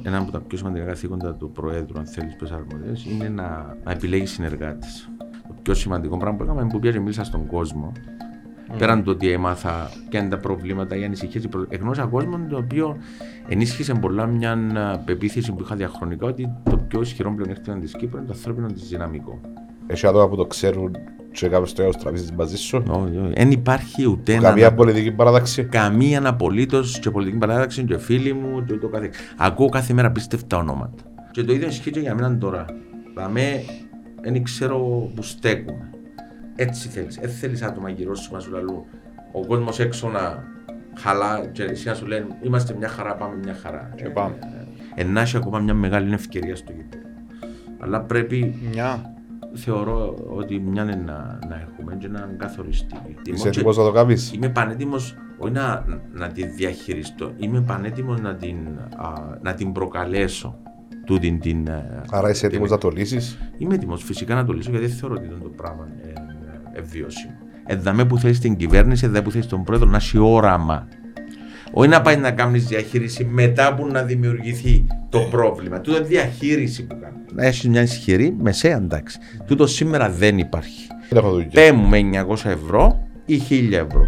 πιο, ένα από τα πιο σημαντικά καθήκοντα του Προέδρου, αν θέλεις, πε αρμοδίε, είναι να, να επιλέγεις συνεργάτες. Το πιο σημαντικό πράγμα που έκαμε είναι που πήγα και μίλησα στον κόσμο. Mm. Πέραν το ότι έμαθα ποια είναι τα προβλήματα, οι ανησυχίες, εγνώρισα κόσμο το οποίο ενίσχυσε πολλά μια πεποίθηση που είχα διαχρονικά ότι το πιο ισχυρό πλεονέκτημα της Κύπρου είναι το ανθρώπινο της δυναμικό. Έχει άτομα που το ξέρουν και κάποιος το τραβήσεις μαζί σου. Δεν υπάρχει ούτε ένα... Καμία πολιτική παράδοξη. Καμία απολύτως και πολιτική παράδοξη και φίλοι μου και το κάθε... Ακούω κάθε μέρα πίστευτα ονόματα. Και το ίδιο ισχύει και για μένα τώρα. Δαμέ, δεν ξέρω που στέκουμε. Έτσι θέλεις. Έτσι θέλεις άτομα γύρω σου μας λαλούν. Ο κόσμος έξω να χαλά και εσύ να σου λένε είμαστε μια χαρά, πάμε μια χαρά. Και πάμε. Ενάχει ακόμα μια μεγάλη ευκαιρία στο γήπεδο. Αλλά πρέπει μια θεωρώ ότι μια είναι να, να έχουμε και να καθοριστεί. Είσαι έτοιμος να το κάνεις; Είμαι πανέτοιμος όχι να, να τη διαχειριστώ, είμαι πανέτοιμος να την, α, να την προκαλέσω. Τούτην, την, Άρα είσαι έτοιμος να το λύσεις; Είμαι έτοιμος φυσικά να το λύσω γιατί δεν θεωρώ ότι το πράγμα είναι ευβιώσιμο. Εδάμε που θέλει την κυβέρνηση, εδάμε που θέλει τον πρόεδρο να έχει όραμα όχι να πάει να κάνει διαχείριση μετά που να δημιουργηθεί το ε. πρόβλημα. Τούτο διαχείριση που κάνει. Να έχεις μια ισχυρή μεσαία εντάξει. Τούτο σήμερα δεν υπάρχει. Πέμου με 900 ευρώ ή 1000 ευρώ.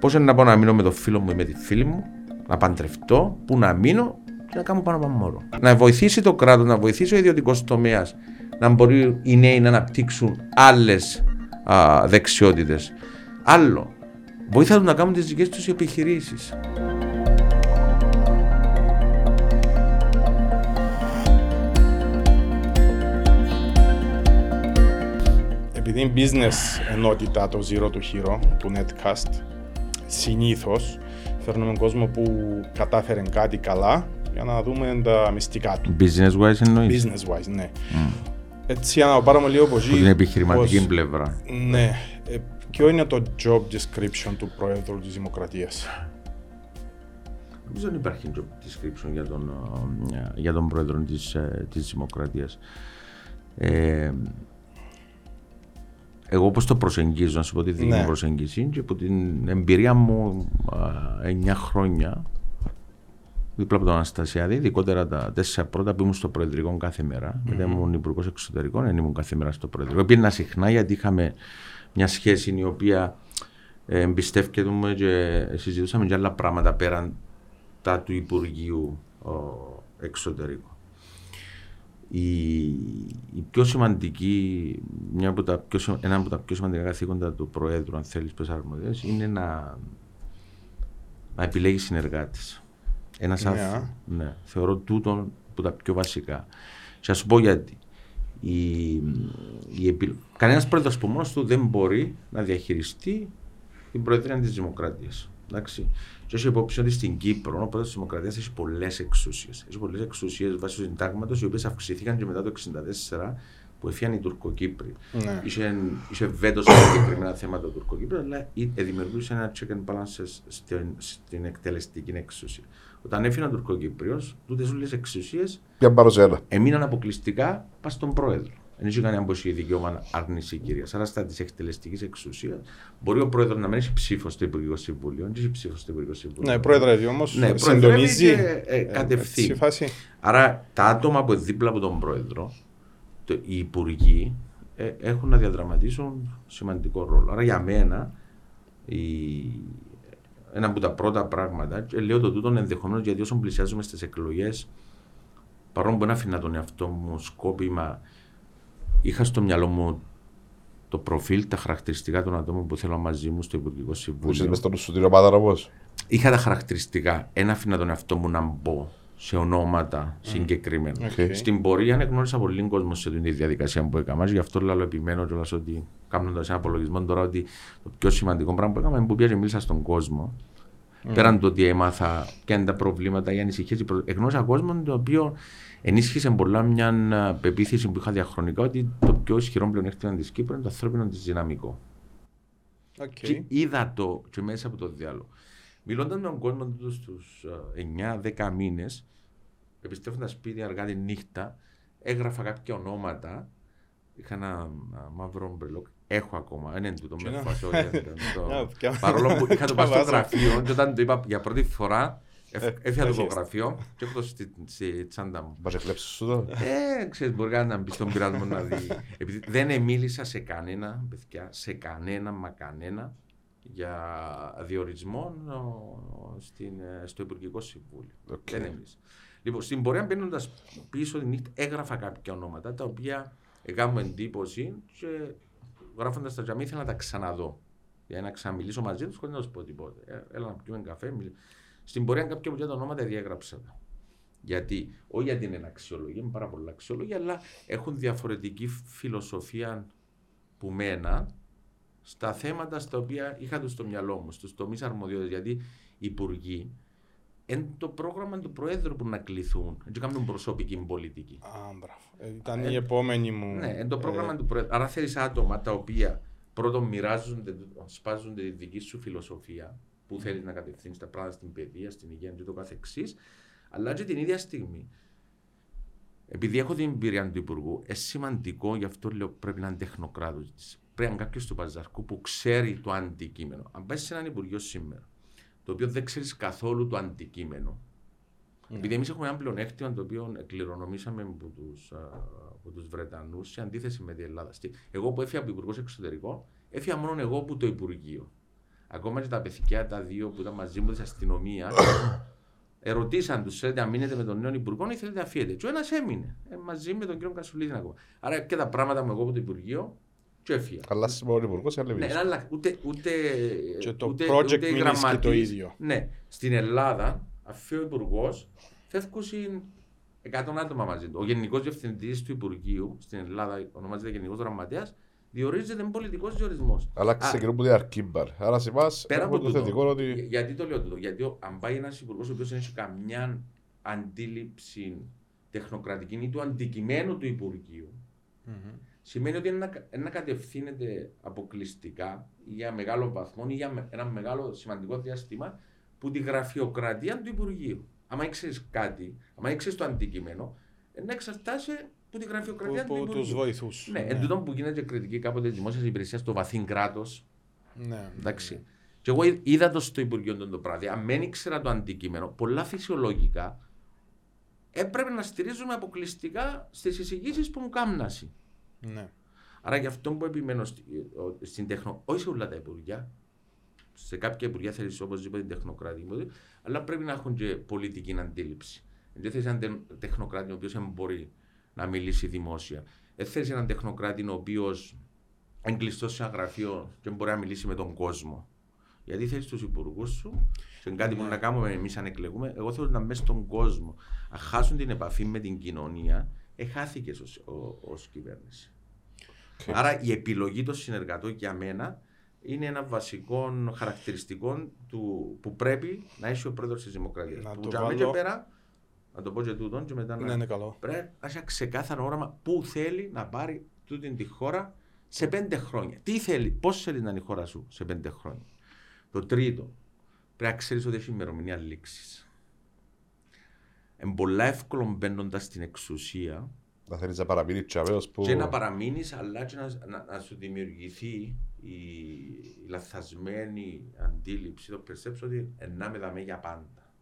Πώς είναι να πάω να μείνω με το φίλο μου ή με τη φίλη μου, να παντρευτώ, που να μείνω και να κάνω πάνω από μόρο. Να βοηθήσει το κράτος, να βοηθήσει ο ιδιωτικός τομέας να μπορεί οι νέοι να αναπτύξουν άλλες δεξιότητες. Άλλο, βοήθα του να κάνουν τις δικές τους επιχειρήσεις. επειδή είναι business ενότητα το Zero to Hero του Netcast, συνήθως φέρνουμε κόσμο που κατάφερε κάτι καλά για να δούμε τα μυστικά του. Business wise εννοείς; Business wise, ναι. Mm. Έτσι, για να πάρουμε λίγο από την επιχειρηματική πώς... πλευρά. Ναι. Ε, ποιο είναι το job description του Πρόεδρου της Δημοκρατίας; Νομίζω δεν υπάρχει job description για τον, ε, για τον Πρόεδρο της, ε, της Δημοκρατίας. Ε, εγώ πώ το προσεγγίζω, να σου πω τη δική ναι. μου προσέγγιση και από την εμπειρία μου 9 χρόνια δίπλα από τον Αναστασιάδη, ειδικότερα τα τέσσερα πρώτα που ήμουν στο Προεδρικό κάθε μέρα. Mm-hmm. Μετά ήμουν υπουργός εξωτερικών, δεν ήμουν κάθε μέρα στο Προεδρικό. Πήγαινα συχνά γιατί είχαμε μια σχέση η οποία ε, εμπιστεύκεται και συζητούσαμε για άλλα πράγματα πέραν τα του Υπουργείου Εξωτερικών η, η πιο σημαντική, μια από τα πιο, ένα από τα πιο σημαντικά καθήκοντα του Προέδρου, αν θέλεις πες αρμοδιές, είναι να, να επιλέγεις συνεργάτες. Ένας yeah. Ναι, ναι, θεωρώ τούτον που τα πιο βασικά. Και σου πω γιατί. Η, η επι... Κανένας πρόεδρος που μόνος του δεν μπορεί να διαχειριστεί την Προεδρία της Δημοκρατίας. Εντάξει. Και έχει υπόψη ότι στην Κύπρο ο πρόεδρος της Δημοκρατίας έχει πολλές εξουσίες. Έχει πολλές εξουσίες βάσει του συντάγματος, οι οποίες αυξήθηκαν και μετά το 1964 που έφυγαν οι Τουρκοκύπροι. Ναι. Είχε, είχε βέτο σε συγκεκριμένα θέματα του Τουρκοκύπρου, αλλά δημιουργούσε ένα check and balance στην, στην εκτελεστική εξουσία. Όταν έφυγε ο Τουρκοκύπριος, τούτες όλες τις εξουσίες έμειναν αποκλειστικά πας στον πρόεδρο. Δεν έχει κανένα που έχει δικαίωμα άρνηση κυρία. Άρα, στα της εκτελεστικής εξουσίας μπορεί ο πρόεδρος να μην έχει ψήφο στο Υπουργικό Συμβούλιο. Δεν έχει ψήφο στο Υπουργικό Συμβούλιο. Ναι, πρόεδρε, όμως ναι, συντονίζει. Και, ε, κατευθείαν. Άρα, τα άτομα που είναι δίπλα από τον πρόεδρο, το, οι υπουργοί, ε, έχουν να διαδραματίσουν σημαντικό ρόλο. Άρα, για μένα, η, ένα από τα πρώτα πράγματα, και λέω το τούτο ενδεχομένως γιατί όσο πλησιάζουμε στις εκλογές, παρόλο που να αφήνα τον εαυτό μου σκόπιμα είχα στο μυαλό μου το προφίλ, τα χαρακτηριστικά των ατόμων που θέλω μαζί μου στο Υπουργικό Συμβούλιο. Είσαι στον Σωτήριο Πάταρα Είχα τα χαρακτηριστικά. Ένα αφήνα τον εαυτό μου να μπω σε ονόματα mm. συγκεκριμένα. Okay. Στην πορεία γνώρισα πολύ κόσμο σε αυτή τη διαδικασία που έκανα. Γι' αυτό λέω επιμένω κιόλας ότι κάνοντας ένα απολογισμό τώρα ότι το πιο σημαντικό πράγμα που έκανα είναι που πήγα μίλησα στον κόσμο. Mm. Πέραν το ότι έμαθα ποια είναι τα προβλήματα, οι ανησυχίες, εγνώρισα κόσμο το οποίο ενίσχυσε πολλά μια πεποίθηση που είχα διαχρονικά ότι το πιο ισχυρό πλεονέκτημα της Κύπρου είναι το ανθρώπινο της δυναμικό. Okay. Και είδα το και μέσα από το διάλογο. Μιλώντας με τον κόσμο τους στου 9-10 μήνες, επιστρέφοντας σπίτι αργά τη νύχτα, έγραφα κάποια ονόματα. Είχα ένα μαύρο μπρελόκ. Έχω ακόμα, δεν είναι τούτο με φασόλια. Παρόλο που είχα το πάει στο γραφείο, και όταν το είπα για πρώτη φορά, Έφυγα το γραφείο και έχω το στη τσάντα μου. Πας εκλέψεις σου το. Ε, ξέρεις, μπορεί να μπει στον πειρασμό να δει. Επειδή δεν μίλησα σε κανένα, παιδιά, σε κανένα, μα κανένα, για διορισμό στην, ε, στο Υπουργικό Συμβούλιο. Okay. Δεν έμεινε. Λοιπόν, στην πορεία μπαίνοντας πίσω τη νύχτα, έγραφα κάποια ονόματα τα οποία έκαναν εντύπωση και γράφοντας τα τζαμί ήθελα να τα ξαναδώ. Για να ξαναμιλήσω μαζί τους χωρίς να τους πω τίποτα. Ε, έλα να πιούμε καφέ. Μιλ... Στην πορεία κάποια από τα ονόματα διέγραψα τα. Γιατί, όχι γιατί είναι αξιολογία, είναι πάρα πολλά αξιολογία, αλλά έχουν διαφορετική φιλοσοφία που μένα στα θέματα στα οποία είχα τους στο μυαλό μου, στους τομείς αρμοδιότητας. Γιατί οι υπουργοί είναι το πρόγραμμα του Προέδρου που να κληθούν. Δεν κάνουν προσωπική πολιτική. Α, μπράβο. Ε, ήταν ε, η επόμενη μου. Ναι, είναι το πρόγραμμα ε... του Προέδρου. Άρα θέλεις άτομα τα οποία πρώτον μοιράζονται, σπάζουν τη δική σου φιλοσοφία που θέλεις να κατευθύνεις τα πράγματα στην παιδεία, στην υγεία και το καθεξής, αλλά και την ίδια στιγμή. Επειδή έχω την εμπειρία του Υπουργού, είναι σημαντικό, γι' αυτό λέω πρέπει να είναι τεχνοκράτος πρέπει να κάποιος του Παζαρκού που ξέρει το αντικείμενο. Αν πάει σε έναν Υπουργείο σήμερα, το οποίο δεν ξέρεις καθόλου το αντικείμενο, Mm. Επειδή εμείς έχουμε ένα πλεονέκτημα το οποίο κληρονομήσαμε από τους τους Βρετανούς σε αντίθεση με την Ελλάδα. Εγώ που έφυγα από Υπουργό Εξωτερικών, έφυγα μόνο εγώ από το Υπουργείο. Ακόμα και τα παιδιά τα δύο που ήταν μαζί μου της αστυνομίας, ερωτήσαν τους, θέλετε να μείνετε με τον νέο Υπουργό ή θέλετε να φύγετε; Και ο ένας έμεινε ε, μαζί με τον κύριο Κασουλίδη ακόμα. Άρα και τα πράγματα μου εγώ από το Υπουργείο και έφυγε. Καλά ο υπουργός, αλλά Ναι, αλλά ούτε, ούτε, και το ούτε, project ούτε γραμματής, το ίδιο. Ναι, στην Ελλάδα, αφού ο υπουργό φεύγουν 100 άτομα μαζί του. Ο γενικός διευθυντής του Υπουργείου στην Ελλάδα, ονομάζεται Γενικός Γραμματέας, διορίζεται με πολιτικός διορισμός. Άλλαξε καιρό που διαρκεί μπαρ. Άρα σε εμάς έχουμε το θετικό ότι. Γιατί το λέω τούτο, Γιατί αν πάει ένας υπουργός ο οποίος δεν έχει καμιά αντίληψη τεχνοκρατική ή του αντικειμένου του Υπουργείου, mm-hmm σημαίνει ότι είναι να κατευθύνεται αποκλειστικά για μεγάλο βαθμό ή για ένα μεγάλο σημαντικό διάστημα που τη γραφειοκρατία του Υπουργείου. Αν ήξερες κάτι, αν ήξερες το αντικείμενο, να εξαρτάσει από τη γραφειοκρατία που, του Υπουργείου. Τους βοηθούς. Ναι, ναι. εν που γίνεται κριτική κάποτε της δημόσιας υπηρεσίας στο βαθύ κράτος. Ναι. Εντάξει. Ναι. Και εγώ είδα το στο Υπουργείο το πράγμα. Αν δεν ήξερα το αντικείμενο, πολλά φυσιολογικά έπρεπε να στηρίζουμε αποκλειστικά στις εισηγήσεις που μου κάμνασαι. Ναι. Άρα γι' αυτό που επιμένω στην τεχνο, όχι σε όλα τα υπουργεία, σε κάποια υπουργεία θέλεις οπωσδήποτε την τεχνοκράτη, αλλά πρέπει να έχουν και πολιτική αντίληψη. Δεν θέλει έναν τεχνοκράτη ο οποίος μπορεί να μιλήσει δημόσια. Δεν θέλει έναν τεχνοκράτη ο οποίος είναι κλειστό σε ένα γραφείο και μπορεί να μιλήσει με τον κόσμο. Γιατί θέλει τους υπουργούς σου, σε κάτι που ναι. να κάνουμε εμείς αν εκλεγούμε, εγώ θέλω να μέσα στον κόσμο. Να χάσουν την επαφή με την κοινωνία, εχάθηκε ως κυβέρνηση. Άρα η επιλογή των συνεργατών για μένα είναι ένα βασικό χαρακτηριστικό του, που πρέπει να έχει ο πρόεδρος της Δημοκρατίας. Να που το βάλω... πέρα, να το πω και τούτον και μετά ναι, να... είναι καλό. Πρέπει να έχει ξεκάθαρο όραμα πού θέλει να πάρει τούτη τη χώρα σε πέντε χρόνια. Τι θέλει, πώς θέλει να είναι η χώρα σου σε πέντε χρόνια. Το τρίτο, πρέπει να ξέρεις ότι έχει ημερομηνία λήξης. Είναι πολύ εύκολο μπαίνοντας στην εξουσία να θέλεις να παραμείνεις που... Και να παραμείνεις, αλλά και να, να, να, σου δημιουργηθεί η, η λαθασμένη αντίληψη, το perception ότι ενάμε δαμέ για πάντα.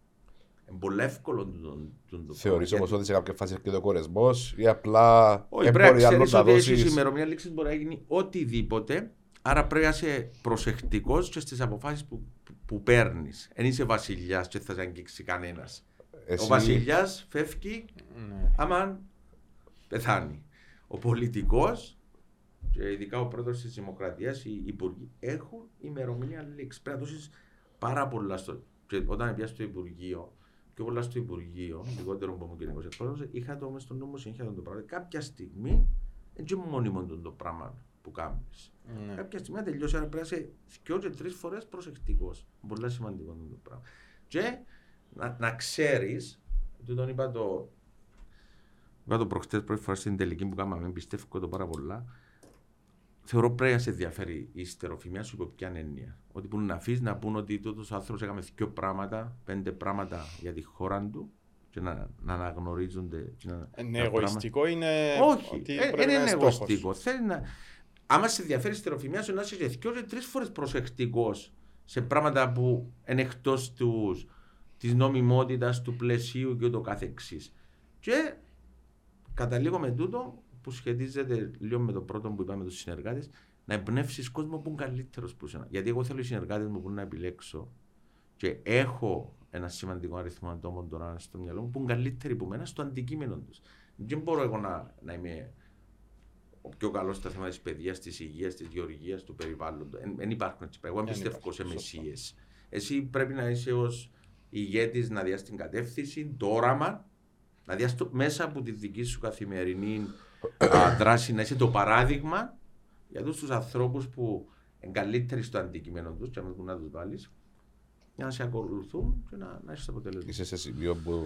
Είναι πολύ εύκολο το, το, Θεωρείς όμως ότι σε κάποια φάση έρχεται ο κορεσμός ή απλά Όχι, πρέπει να ξέρεις ότι έχεις ημερομηνία λήξης μπορεί να γίνει οτιδήποτε Άρα πρέπει να είσαι προσεκτικός και στις αποφάσεις που, που, που παίρνεις. Δεν είσαι βασιλιάς και θα σε αγγίξει κανένας. Εσύ... Ο βασιλιάς φεύγει ναι. άμα πεθάνει. Ο πολιτικός και ειδικά ο πρόεδρος της Δημοκρατίας, οι υπουργοί έχουν ημερομηνία λήξη. Πρέπει να δώσει πάρα πολλά στο. Και όταν πια στο Υπουργείο, πιο πολλά στο Υπουργείο, λιγότερο από μου γενικό εκπρόσωπος, είχα το μέσα στο νόμο συνέχεια το πράγμα. Κάποια στιγμή, έτσι μόνιμο το πράγμα που κάνεις. Ναι. Κάποια στιγμή να τελειώσει, άρα πρέπει να είσαι δυο και τρεις φορές προσεκτικός. Πολύ σημαντικό το πράγμα. Και να, να ξέρεις, του τον είπα το, Είπα το προχτές πρώτη φορά στην τελική που κάναμε, πιστεύω το πάρα πολλά. Θεωρώ πρέπει να σε ενδιαφέρει η στεροφημία σου υπό ποια έννοια. Ότι που να αφήσεις να πούν ότι αυτό ο άνθρωπος έκαμε δύο πράγματα, πέντε πράγματα για τη χώρα του και να, να αναγνωρίζονται. είναι εγωιστικό, είναι. Όχι, ότι ε, δεν είναι εγωιστικό. Θέλει να. Άμα σε ενδιαφέρει η στεροφημία σου, να είσαι και τρεις φορές προσεκτικός σε πράγματα που είναι εκτός τους της νομιμότητας του πλαισίου και ούτω καθεξής. Και καταλήγω με τούτο που σχετίζεται λίγο με το πρώτο που είπαμε τους συνεργάτες, να εμπνεύσεις κόσμο που είναι καλύτερος που σένα. Γιατί εγώ θέλω οι συνεργάτες μου που να επιλέξω και έχω ένα σημαντικό αριθμό ατόμων τώρα στο μυαλό μου που είναι καλύτεροι από μένα στο αντικείμενο τους. Δεν μπορώ εγώ να, να είμαι ο πιο καλός στα θέματα της παιδείας, της υγείας, της γεωργίας, του περιβάλλοντος. Δεν υπάρχουν έτσι Εγώ εμπιστεύω σε μεσίες. Εσύ πρέπει να είσαι ως ηγέτης να δει την κατεύθυνση, το όραμα, να δει μέσα από τη δική σου καθημερινή δράση να είσαι το παράδειγμα για αυτού τους ανθρώπους που είναι καλύτεροι στο αντικείμενο τους και να τους βάλεις για να σε ακολουθούν και να, να έχεις αποτέλεσμα. Είσαι σε σημείο που,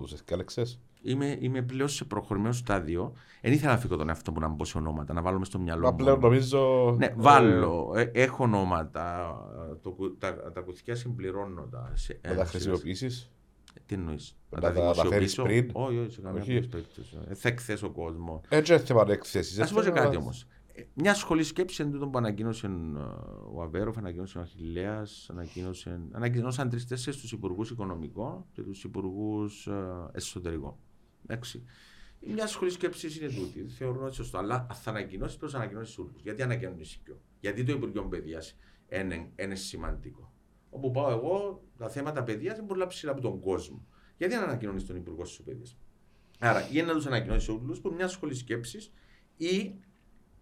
που σε κάλεξε. Είμαι, είμαι πλέον σε προχωρημένο στάδιο. Δεν ήθελα να φύγω τον εαυτό μου να μπω σε ονόματα, να βάλω στο μυαλό μου. Πλέον νομίζω. Ναι, βάλω. Ε, έχω ονόματα. Το, τα, τα κουτιά συμπληρώνω τα. Θα τα χρησιμοποιήσεις; Τι εννοείς. Να τα δημοσιοποιήσω; Πριν; Όχι, όχι, σε καμία περίπτωση. Ε, θα εκθέσω κόσμο. Έτσι δεν θέμα εκθέσεις. Α πω και κάτι όμως. Μια σχολή σκέψης είναι τούτο που ανακοίνωσε ε, ο Αβέροφ, ανακοίνωσε ο Αχηλέα, ανακοίνωσε, ανακοίνωσαν τρει-τέσσερι τους υπουργούς οικονομικών και τους υπουργούς ε, εσωτερικών. Εντάξει. Μια σχολή σκέψης είναι τούτη. Θεωρούν ότι σωστό. Αλλά θα ανακοινώσει, πρέπει να ανακοινώσει όλους. Γιατί ανακοινώσει πιο; Γιατί το Υπουργείο Παιδείας είναι, είναι σημαντικό. Όπου πάω εγώ, τα θέματα παιδείας είναι πολλά ψηλά από τον κόσμο. Γιατί να ανακοινώνεις τον Υπουργό τη Παιδεία. Άρα, ή να τους ανακοινώσεις όλους που μια σχολή σκέψης ή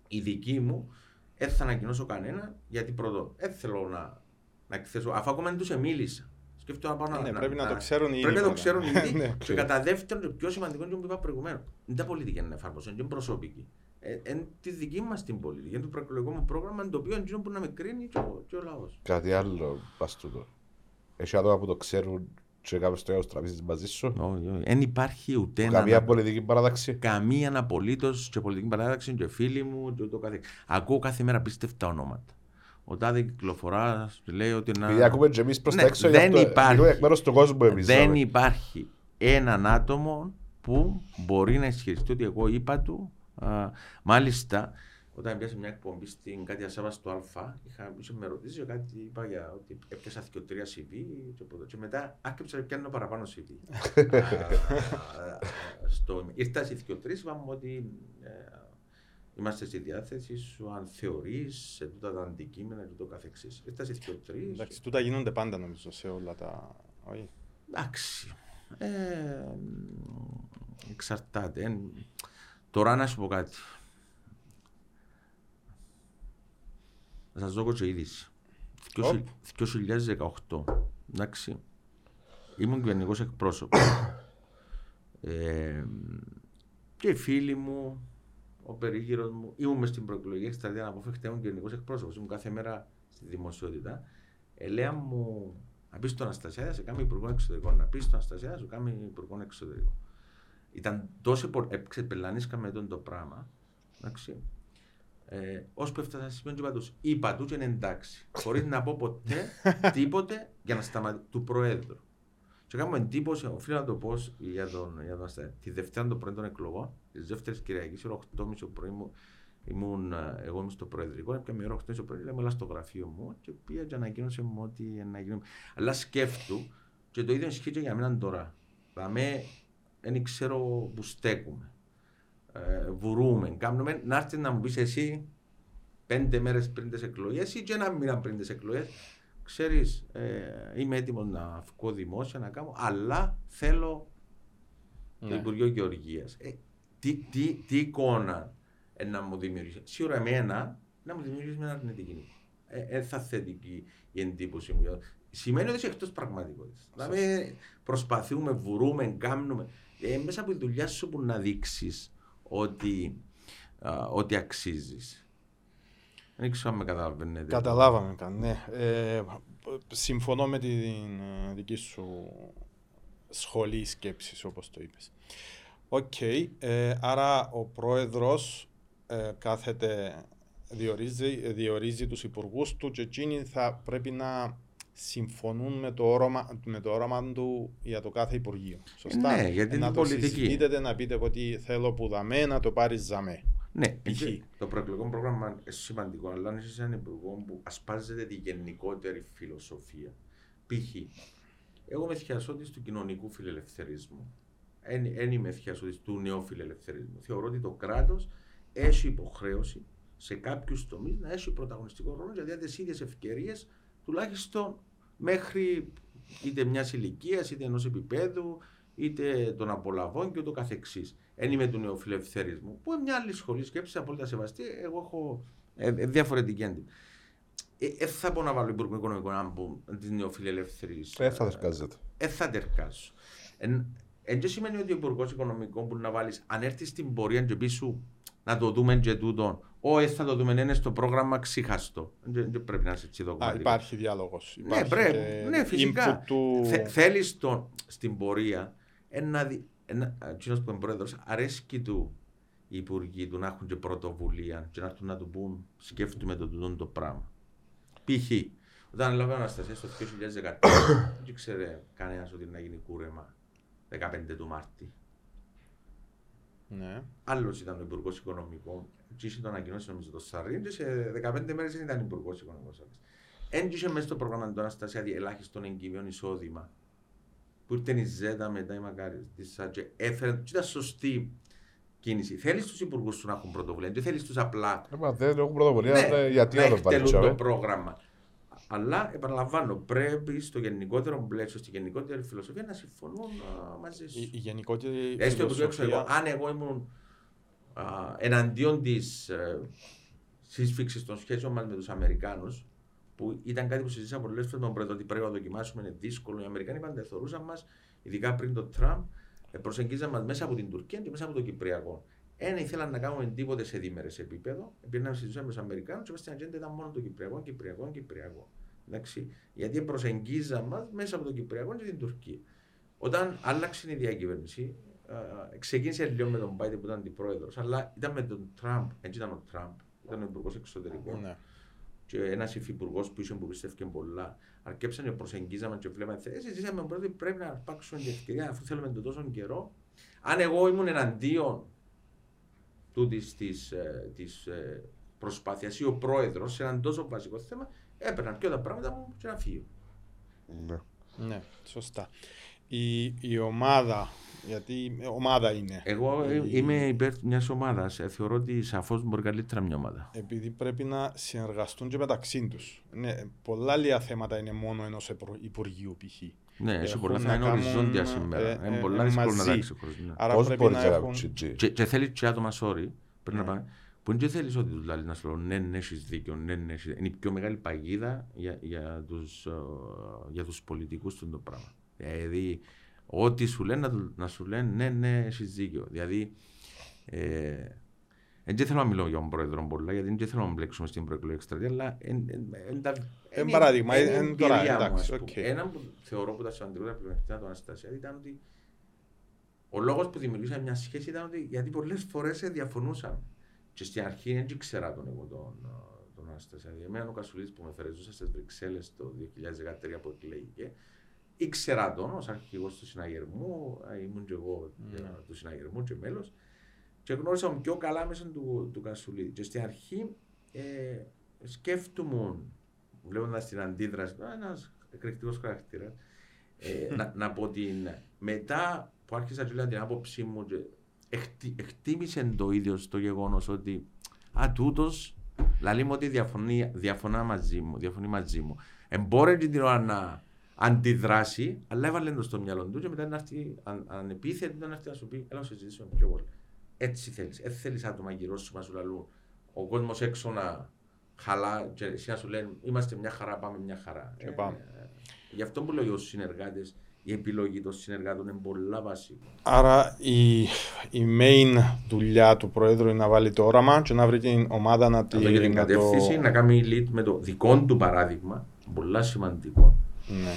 η δική μου, δεν θα ανακοινώσω κανένα γιατί πρώτον, δεν θέλω να, να εκθέσω. Αφού ακόμα δεν τους μίλησα. Σκέφτομαι να πάω ναι, να. Πρέπει να, να, το ξέρουν οι Πρέπει να το ξέρουν οι ίδιοι. Ναι, και κατά δεύτερον, το πιο σημαντικό είναι το που είπα προηγουμένως. Δεν τα πολιτική να εφαρμόσουν, είναι προσωπική. Ε, εν τη δική μας την πολιτική, είναι το προεκλογικό μου πρόγραμμα, το οποίο είναι που να με κρίνει και ο, ο λαός. Κάτι άλλο, πας τούτο. Έχει άτομα που το ξέρουν και κάποιος το τραπέζι μαζί σου. Δεν υπάρχει ούτε ένα... Καμία πολιτική παράταξη. Καμία απολύτω και πολιτική παράταξη και φίλοι μου και το κάθε... Ακούω κάθε μέρα πίστευτα ονόματα. Ο τάδε κυκλοφορά λέει ότι να... Επειδή ακούμε και εμείς προς ναι, τα έξω δεν αυτό, υπάρχει, εκ μέρους του κόσμου εμείς. Δεν υπάρχει έναν άτομο που μπορεί να ισχυριστεί ότι εγώ είπα του. Α, μάλιστα, όταν πιάσε μια εκπομπή στην κάτι ασάβα στο Α, είχα, είχε με ρωτήσει κάτι, είπα για ότι έπιασα τρία CV και, και μετά άρχισα να πιάνω παραπάνω CV. στο, ήρθα σε τρεις, είπαμε ότι ε, είμαστε στη διάθεση σου αν θεωρείς σε τούτα τα αντικείμενα και το καθεξής. Ήρθα σε τρεις. Εντάξει, τούτα γίνονται πάντα νομίζω σε όλα τα... Όχι. Εντάξει. Ε, εξαρτάται. Τώρα να σου πω κάτι. Θα σας δω και είδηση. 2018, εντάξει, ήμουν κυβερνικός εκπρόσωπος. ε, και οι φίλοι μου, ο περίγυρος μου, ήμουν μες στην προεκλογική εκστρατεία να αποφεύγεται, ήμουν κυβερνικός εκπρόσωπος, ήμουν κάθε μέρα στη δημοσιότητα. Ελέα μου, να πεις στον Αναστασιάδη, σε κάνει υπουργό εξωτερικών. Να πεις στον Αναστασιάδη, σου κάνει υπουργό εξωτερικών. Ήταν τόσο πολύ. Ξεπελανίσκαμε τον το πράγμα. Εντάξει. Ε, ώσπου έφτασα σε σημείο και είπα τους, είπα του και είναι εντάξει. Χωρίς να πω ποτέ τίποτε για να σταματήσω του Προέδρου. Και κάνω εντύπωση, οφείλω να το πω για τον, για τον τη Δευτέρα των πρώτων εκλογών, της δεύτερης Κυριακής, ώρα 8.30 το πρωί μου, ήμουν, ε, εγώ είμαι στο Προεδρικό, έπια με ώρα 8.30 το πρωί, λέμε στο γραφείο μου και πήγα και ανακοίνωσε μου ότι να γίνω. Αλλά σκέφτου και το ίδιο ισχύει και για μένα τώρα. Δηλαδή, δεν ξέρω που στέκουμε ε, βουρούμε, κάνουμε, να έρθει να μου πεις εσύ πέντε μέρες πριν τις εκλογές ή και ένα μήνα πριν τις εκλογές. Ξέρεις, ε, είμαι έτοιμος να βγω δημόσια να κάνω, αλλά θέλω ναι. το Υπουργείο Γεωργίας. Ε, τι, τι, τι εικόνα ε, να μου δημιουργήσει. Σίγουρα εμένα να μου δημιουργήσει μια αρνητική. Ε, ε, θα θετική η εντύπωση μου. Σημαίνει ότι είσαι εκτός πραγματικότητας. Δηλαδή προσπαθούμε, βουρούμε, κάνουμε. Ε, μέσα από τη δουλειά σου που να δείξεις ότι, α, ότι αξίζεις. Δεν ξέρω αν με καταλαβαίνετε. Καταλάβαμε καν, ναι. Ε, συμφωνώ με την ε, δική σου σχολή σκέψης, όπως το είπες. Οκ, ε, άρα ο πρόεδρος ε, κάθεται, διορίζει, διορίζει τους υπουργούς του και εκείνοι θα πρέπει να συμφωνούν με το, όραμα, με το όραμα του για το κάθε Υπουργείο. Σωστά. Ναι, γιατί είναι πολιτική. Να να πείτε ότι θέλω που δαμέ να το πάρεις τζιαμέ. Ναι, το προεκλογικό πρόγραμμα είναι σημαντικό, αλλά αν είσαι έναν υπουργό που ασπάζεται τη γενικότερη φιλοσοφία. Π.χ. Εγώ είμαι θειασότη του κοινωνικού φιλελευθερισμού. Δεν είμαι θειασότη του νέου φιλελευθερισμού. Θεωρώ ότι το κράτος έχει υποχρέωση σε κάποιους τομείς να έχει πρωταγωνιστικό ρόλο για τις ίδιες ευκαιρίες τουλάχιστον μέχρι είτε μιας ηλικίας είτε ενός επίπεδου είτε των απολαβών και ούτω καθεξής. Εν είμαι του νεοφιλελευθερισμού. Που είναι μια άλλη σχολή σκέψη, απόλυτα σεβαστή. Εγώ έχω ε, ε, διαφορετική έντυπη. Δεν ε, θα πω να βάλω υπουργό οικονομικών αν πω της νεοφιλελεύθερης. Δεν θα τερκάζεται. Δεν θα τερκάζω. Εν σημαίνει ότι ο υπουργός οικονομικών μπορεί να βάλεις, αν έρθεις στην πορεία και πεις σου να το δούμε και τούτο, όχι θα το δούμε, είναι στο πρόγραμμα ξεχαστό. Δεν πρέπει να είσαι έτσι δογματικός. Υπάρχει διάλογος. Ναι, πρέπει. Ναι, φυσικά. Του... Θέλεις στην πορεία ένα, ένα, που είναι πρόεδρος, αρέσκει του οι υπουργοί του να έχουν και πρωτοβουλία και να έρθουν να του πούν σκέφτομαι το τούτο το πράγμα. Π.χ. Όταν έλαβε Αναστασίας στο 2014, δεν ξέρε κανένας ότι να γίνει κούρεμα 15 του Μάρτη. Ναι. Άλλος ήταν ο Υπουργός Οικονομικών. Και το ανακοινώσει νομίζω το Σαρίν, και σε 15 μέρες δεν ήταν Υπουργός Οικονομικών. Έντυχε μέσα στο πρόγραμμα του Αναστασία ελάχιστον εγκυβιών εισόδημα που ήρθε η Ζέτα μετά η Μακάρι τη Σάτζε, έφερε, και ήταν σωστή κίνηση. Θέλεις τους υπουργούς σου να έχουν πρωτοβουλία, δεν θέλεις τους απλά. Ε, δεν έχουν πρωτοβουλία, ναι, γιατί να το βάλει το πρόγραμμα. Αλλά επαναλαμβάνω, πρέπει στο γενικότερο πλαίσιο, στη γενικότερη φιλοσοφία να συμφωνούν μαζί σου. Η, η γενικότερη Έστω φιλοσοφία... εγώ, αν εγώ ήμουν α, εναντίον της ε, σύσφυξης των σχέσεων μας με τους Αμερικάνους, που ήταν κάτι που συζήτησα πολλές φορές με τον Πρόεδρο ότι πρέπει να δοκιμάσουμε, είναι δύσκολο. Οι Αμερικάνοι πάντα θεωρούσαν μας, ειδικά πριν το Τραμπ, ε, προσεγγίζαν μας μέσα από την Τουρκία και μέσα από το Κυπριακό. Ένα ήθελαν να κάνουμε τίποτε σε δίμερε επίπεδο, επειδή να συζητούσαμε με τους Αμερικάνους, και στην ατζέντα ήταν μόνο το Κυπριακό, Κυπριακό, Κυπριακό. Εντάξει, γιατί προσεγγίζαν μα μέσα από το Κυπριακό και την Τουρκία. Όταν άλλαξε η διακυβέρνηση, ε, ξεκίνησε λίγο με τον Μπάιντεν που ήταν αντιπρόεδρος, αλλά ήταν με τον Τραμπ, έτσι ήταν ο Τραμπ, ήταν ο υπουργός εξωτερικών. Ναι και ένας υφυπουργός που είσαι που πιστεύει πολλά, αρκέψαν και προσεγγίζαμε και βλέπαμε θέσει. Ζήσαμε πρώτοι πρέπει να αρπάξουμε την ευκαιρία αφού θέλουμε τον τόσο καιρό. Αν εγώ ήμουν εναντίον τούτης της της, ε, προσπάθειας ή ο πρόεδρος σε έναν τόσο βασικό θέμα, έπαιρνα και τα πράγματα μου και να φύγω. Ναι. ναι, σωστά. Η, η ομάδα γιατί ομάδα είναι; Εγώ είμαι υπέρ μιας ομάδας. Ε, θεωρώ ότι σαφώς μπορεί καλύτερα μια ομάδα. Επειδή πρέπει να συνεργαστούν και μεταξύ τους. Ναι, πολλά άλλα θέματα είναι μόνο ενός Υπουργείου π.χ. Ναι, έχει πολλά θέματα είναι οριζόντια σήμερα. Είναι πολλά δύσκολο να τα ξεχωρίσει. Άρα Πώς πρέπει να έχουν... Και θέλει και άτομα, sorry, πρέπει να ναι. πάμε. Που δεν θέλεις ότι τους λέει να σου λέω ναι, ναι, έχεις δίκιο, ναι, ναι, Είναι η πιο μεγάλη παγίδα για, για τους για τους πολιτικούς του το πράγμα. Δηλαδή, Ό,τι σου λένε να, να σου λένε ναι, ναι, έχεις δίκιο. Δηλαδή, ε, δεν θέλω να μιλώ για τον πρόεδρο πολλά, γιατί δεν θέλω να μπλέξουμε στην προεκλογική εκστρατεία, αλλά εν παράδειγμα, εν τώρα, εντάξει, Ένα που θεωρώ που τα σημαντικότερα πλεονεκτικά του Αναστασία ήταν ότι ο λόγος που δημιουργήσα μια σχέση ήταν ότι γιατί πολλές φορές διαφωνούσαν. Και στην αρχή δεν ήξερα τον εγώ τον, τον Αναστασία. Εμένα ο Κασουλή που με φερεζούσε στις Βρυξέλλες το 2013 που εκλέγηκε, ήξερα τον ως αρχηγός του συναγερμού, ήμουν και εγώ mm. του συναγερμού και μέλος και γνώρισα πιο καλά μέσα του, του Κασουλίδη. Και στην αρχή ε, σκέφτομαι, βλέποντας την αντίδραση, ένας εκρηκτικός χαρακτήρας, ε, να, να πω την. Μετά που άρχισα και την άποψή μου, και εκτι, εκτίμησε το ίδιο στο γεγονός ότι α, τούτος, λέει μου ότι διαφωνεί, διαφωνά μαζί μου, διαφωνεί μαζί μου. Εμπόρε την ώρα να αντιδράσει, αλλά έβαλε το στο μυαλό του και μετά να έρθει αν, ανεπίθετη να έρθει να σου πει έλα να συζητήσουμε πιο πολύ. Έτσι θέλεις. Έτσι θέλεις άτομα γύρω σου να σου λαλούν. Ο κόσμος έξω να χαλά και εσύ να σου λένε είμαστε μια χαρά, πάμε μια χαρά. Και πάμε. Ε, ε, γι' αυτό που λέω για τους συνεργάτες, η επιλογή των συνεργάτων είναι πολύ βασική. Άρα η, η main δουλειά του Προέδρου είναι να βάλει το όραμα και να βρει την ομάδα να την... Να την κατεύθυνση, το... να κάνει lead με το δικό του παράδειγμα, πολύ σημαντικό ναι.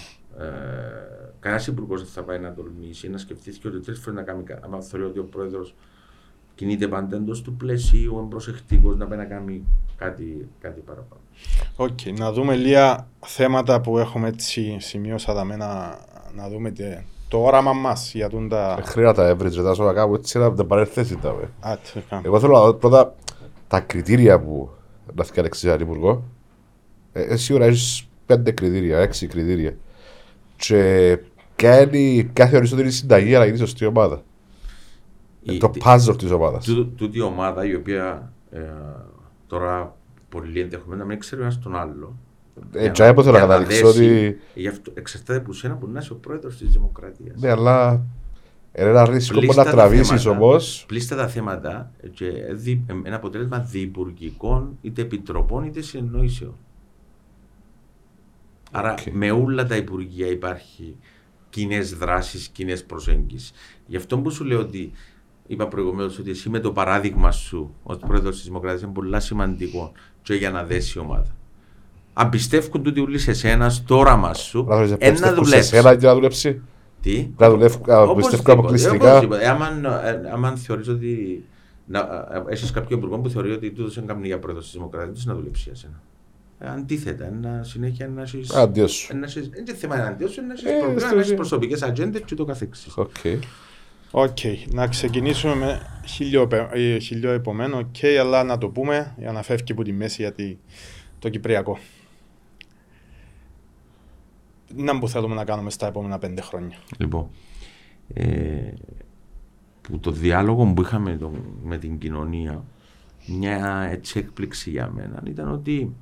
Ε, Κανένας υπουργός δεν θα πάει να τολμήσει να σκεφτεί και ότι τρεις φορές να κάνει. Αν θεωρεί ότι ο πρόεδρος κινείται πάντα εντός του πλαισίου, είναι προσεκτικός να πάει να κάνει κάτι, κάτι παραπάνω. Οκ, okay, να δούμε λίγα θέματα που έχουμε έτσι σημείωσα τα μένα, να δούμε τι, το όραμα μας για τον τα. Ε, χρειάζεται τα έβριτζε, τα σώμα κάπου έτσι να τα παρελθέσει τα. Εγώ θέλω να δω πρώτα τα κριτήρια που να φτιάξει ένα υπουργό. Ε, εσύ ώρα έχεις πέντε κριτήρια, έξι κριτήρια. Και Ποια είναι, ποια θεωρείς ότι είναι η συνταγή για να γίνεις σωστή ομάδα; Η, το puzzle της ομάδας. Τούτη η ομάδα η οποία ε, τώρα πολύ ενδεχομένως να μην ξέρει ένας τον άλλο. Έτσι, ε, θέλω να καταλήξω ότι. Γι' αυτό εξαρτάται από σένα που να είσαι ο πρόεδρος της Δημοκρατίας. Ναι, αλλά είναι ένα ρίσκο που να τραβήσει όμως. Πλήστε τα θέματα και ένα αποτέλεσμα διυπουργικών είτε επιτροπών είτε συνεννοήσεων. Άρα με όλα τα υπουργεία υπάρχει κοινές δράσεις, κοινές προσέγγιση. Γι' αυτό που σου λέω ότι είπα προηγουμένως ότι εσύ με το παράδειγμα σου ως πρόεδρος της Δημοκρατίας είναι πολύ σημαντικό και για να δέσει η ομάδα. Αν πιστεύουν τούτοι ούλοι σε σένα, στο όραμα σου, ένα δουλέψει. Σε σένα και να δουλέψει. Τι; Να δουλεύω αποκλειστικά. Αν θεωρείς ότι έχεις κάποιο υπουργό που θεωρεί ότι τούτος είναι καμία για πρόεδρος της Δημοκρατίας, να δουλέψει για σένα. Ε, αντίθετα, να συνέχεια να έχει. Αντίος σου. Δεν είναι θέμα εναντίον σου, να έχεις προβλήματα, να έχεις προσωπικές ατζέντες και το καθεξής. Οκ, να ξεκινήσουμε με χιλιό, ε, χιλιό επομένο, οκ, αλλά να το πούμε για να φεύγει από τη μέση γιατί το Κυπριακό. Να που θέλουμε να κάνουμε στα επόμενα πέντε χρόνια. Λοιπόν, ε, που το διάλογο που είχαμε το, με την κοινωνία, μια έτσι έκπληξη για μένα ήταν ότι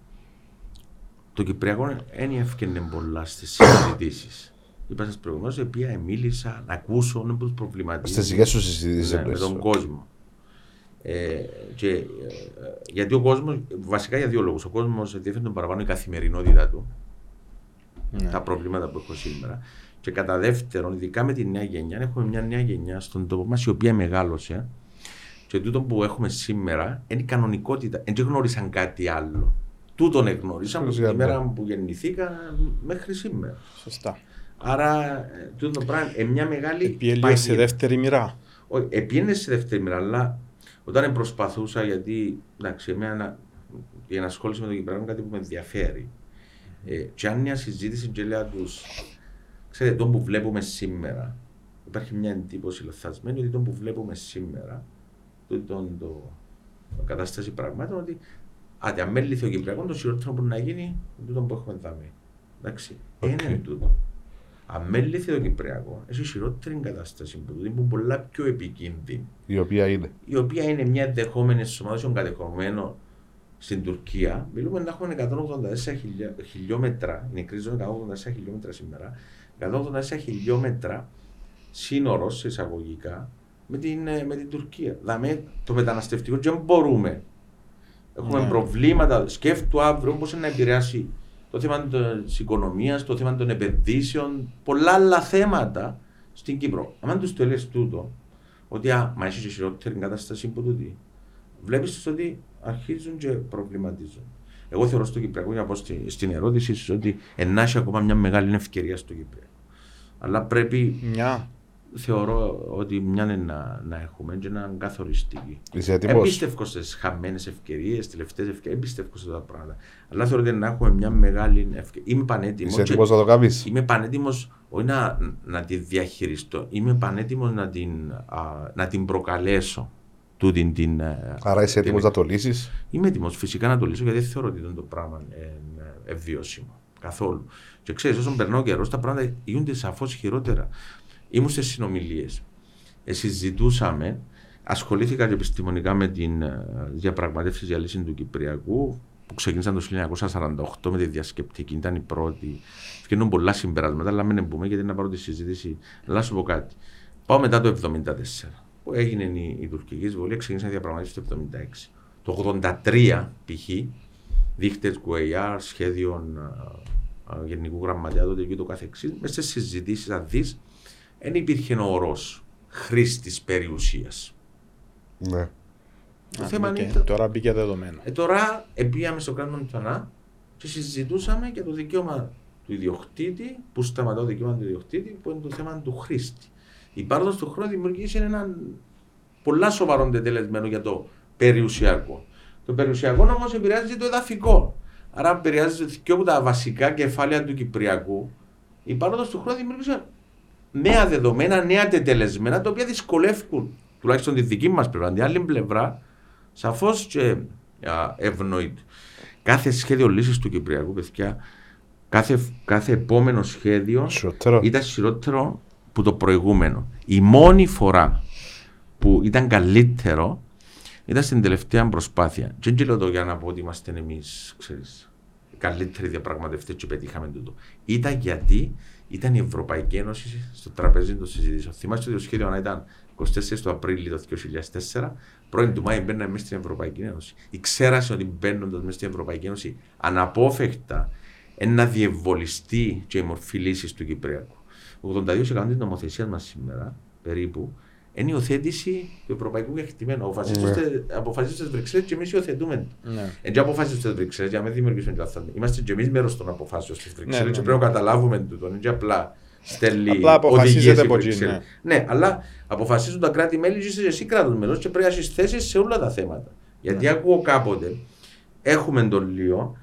το Κυπριακό δεν έφυγε πολλά στις συζητήσεις. Είπα σας προηγουμένως, επειδή μίλησα να ακούσω να τους προβληματίζει. Στις δικές σου συζητήσεις, ναι, με τον κόσμο. Ε, και, ε, γιατί ο κόσμος, βασικά για δύο λόγους. Ο κόσμος ενδιαφέρει τον παραπάνω η καθημερινότητα του, ναι. τα προβλήματα που έχω σήμερα. Και κατά δεύτερον, ειδικά με τη νέα γενιά, έχουμε μια νέα γενιά στον τόπο μας η οποία μεγάλωσε. Και τούτο που έχουμε σήμερα είναι η κανονικότητα. Δεν γνώρισαν κάτι άλλο. Τούτον εγνώρισαν από την ημέρα που γεννηθήκα μέχρι σήμερα. Σωστά. Άρα, ε, τούτο πράγμα είναι μια μεγάλη. Επιέλυε σε δεύτερη μοίρα. Όχι, επιέλυε σε δεύτερη μοίρα, αλλά όταν προσπαθούσα, γιατί εντάξει, εμένα, η ενασχόληση με το Κυπριακό είναι κάτι που με ενδιαφέρει. Ε, και αν μια συζήτηση και λέω τους, ξέρετε, το που βλέπουμε σήμερα, υπάρχει μια εντύπωση λαθασμένη ότι το που βλέπουμε σήμερα, το, το, το, το κατάσταση πραγμάτων, ότι αν αμέληθε ο Κυπριακός, το χειρότερο που να γίνει είναι τούτο που έχουμε δει. Εντάξει, okay. είναι τούτο. Αν μέληθε το Κυπριακός, έχει χειρότερη κατάσταση που είναι πολλά πιο επικίνδυνη. Η οποία είναι. Η οποία είναι μια ενδεχόμενη σωμάτωση κατεχομένων στην Τουρκία. Μιλούμε να έχουμε 184 χιλιόμετρα, είναι κρίση 184 χιλιόμετρα σήμερα, 184 χιλιόμετρα σύνορο εισαγωγικά με την, ε, με την Τουρκία. Δηλαδή το μεταναστευτικό δεν μπορούμε. Έχουμε ναι. προβλήματα. Σκέφτομαι αύριο πώς να επηρεάσει το θέμα της οικονομίας, το θέμα των επενδύσεων, πολλά άλλα θέματα στην Κύπρο. Αν τους το λες τούτο, ότι α, μα έχει χειρότερη κατάσταση από τούτη, βλέπεις ότι αρχίζουν και προβληματίζουν. Εγώ θεωρώ στο Κυπριακό, για να πω στην ερώτηση, ότι ενάχει ακόμα μια μεγάλη ευκαιρία στο Κυπριακό. Αλλά πρέπει μια θεωρώ ότι μια είναι να, να έχουμε και να καθοριστική. Εμπιστεύω στις χαμένες ευκαιρίες, τελευταίες ευκαιρίες, εμπιστεύω σε αυτά τα πράγματα. Αλλά θεωρώ ότι να έχουμε μια μεγάλη ευκαιρία. Είμαι πανέτοιμος. Είσαι έτοιμος να το κάνεις; Είμαι πανέτοιμος όχι να, να τη διαχειριστώ. Είμαι πανέτοιμος να την, να την προκαλέσω. Τούτην, την, Άρα είσαι έτοιμος να το λύσεις; Είμαι έτοιμος φυσικά να το λύσω γιατί δεν θεωρώ ότι το πράγμα είναι ευβιώσιμο. Καθόλου. Και ξέρεις, όσο περνάω καιρός, τα πράγματα γίνονται σαφώς χειρότερα. Ήμουν σε συνομιλίες. Ε, συζητούσαμε, ασχολήθηκα και επιστημονικά με την ε, διαπραγματεύση για λύση του Κυπριακού που ξεκίνησαν το 1948 με τη διασκεπτική, ήταν η πρώτη. Φτιάχνουν πολλά συμπεράσματα, αλλά μην πούμε γιατί να πάρω τη συζήτηση. Αλλά σου πω κάτι. Πάω μετά το 1974 που έγινε η, η τουρκική εισβολή, ξεκίνησαν οι διαπραγματεύσει το 1976. Το 1983 π.χ. δείχτε QAR, σχέδιων ε, Γενικού Γραμματέα τότε και το καθεξής, μέσα στι συζητήσεις, αν δεις, δεν υπήρχε ο όρο χρήστης περιουσίας. Ναι. Το θέμα είναι. Το... Τώρα μπήκε δεδομένο. Ε, τώρα πήγαμε στο κράτος Μοντανά και συζητούσαμε για το δικαίωμα του ιδιοκτήτη, που σταματά το δικαίωμα του ιδιοκτήτη, που είναι το θέμα του χρήστη. Η πάροδος του χρόνου δημιουργήσε έναν πολλά σοβαρό τετελεσμένο για το περιουσιακό. Το περιουσιακό όμως επηρεάζει το εδαφικό. Άρα επηρεάζει και από τα βασικά κεφάλαια του Κυπριακού. Η πάροδος του χρόνου δημιούργησε νέα δεδομένα, νέα τετελεσμένα, τα οποία δυσκολεύουν τουλάχιστον τη δική μας πλευρά. Την άλλη πλευρά, σαφώς και ευνοείται. Κάθε σχέδιο λύσης του Κυπριακού, παιδιά, κάθε, κάθε επόμενο σχέδιο ήταν χειρότερο που το προηγούμενο. Η μόνη φορά που ήταν καλύτερο ήταν στην τελευταία προσπάθεια. Και δεν λέω το για να πω ότι είμαστε εμείς, ξέρεις, καλύτεροι διαπραγματευτές και πετύχαμε τούτο. Ήταν γιατί ήταν η Ευρωπαϊκή Ένωση στο τραπέζι των συζητήσεων. Θυμάστε ότι το σχέδιο να ήταν 24 του Απρίλη του 2004, πρώην του Μάη μπαίναμε μέσα στην Ευρωπαϊκή Ένωση. Η ξέρασε ότι μπαίνοντας μέσα στην Ευρωπαϊκή Ένωση αναπόφευκτα να διευολιστεί και η μορφή λύσης του Κυπριακού. 82% τη νομοθεσία μας σήμερα περίπου είναι η υιοθέτηση του ευρωπαϊκού κεκτημένου. Αποφασίζονται στι Βρυξέλλες και εμείς υιοθετούμε. Δεν ναι. αποφασίζονται στις Βρυξέλλες για να μην δημιουργήσουμε λάθο. Είμαστε και εμείς μέρος των αποφάσεων στις Βρυξέλλες ναι, και ναι. πρέπει να καταλάβουμε τούτο. Είναι απλά στέλνει απλά αποφασίζεται από εκεί. Ναι. ναι, αλλά αποφασίζουν τα κράτη-μέλη και εσύ κράτος μέλος και πρέπει να έχεις θέσεις σε όλα τα θέματα. Γιατί ακούω κάποτε έχουμε τον Λίο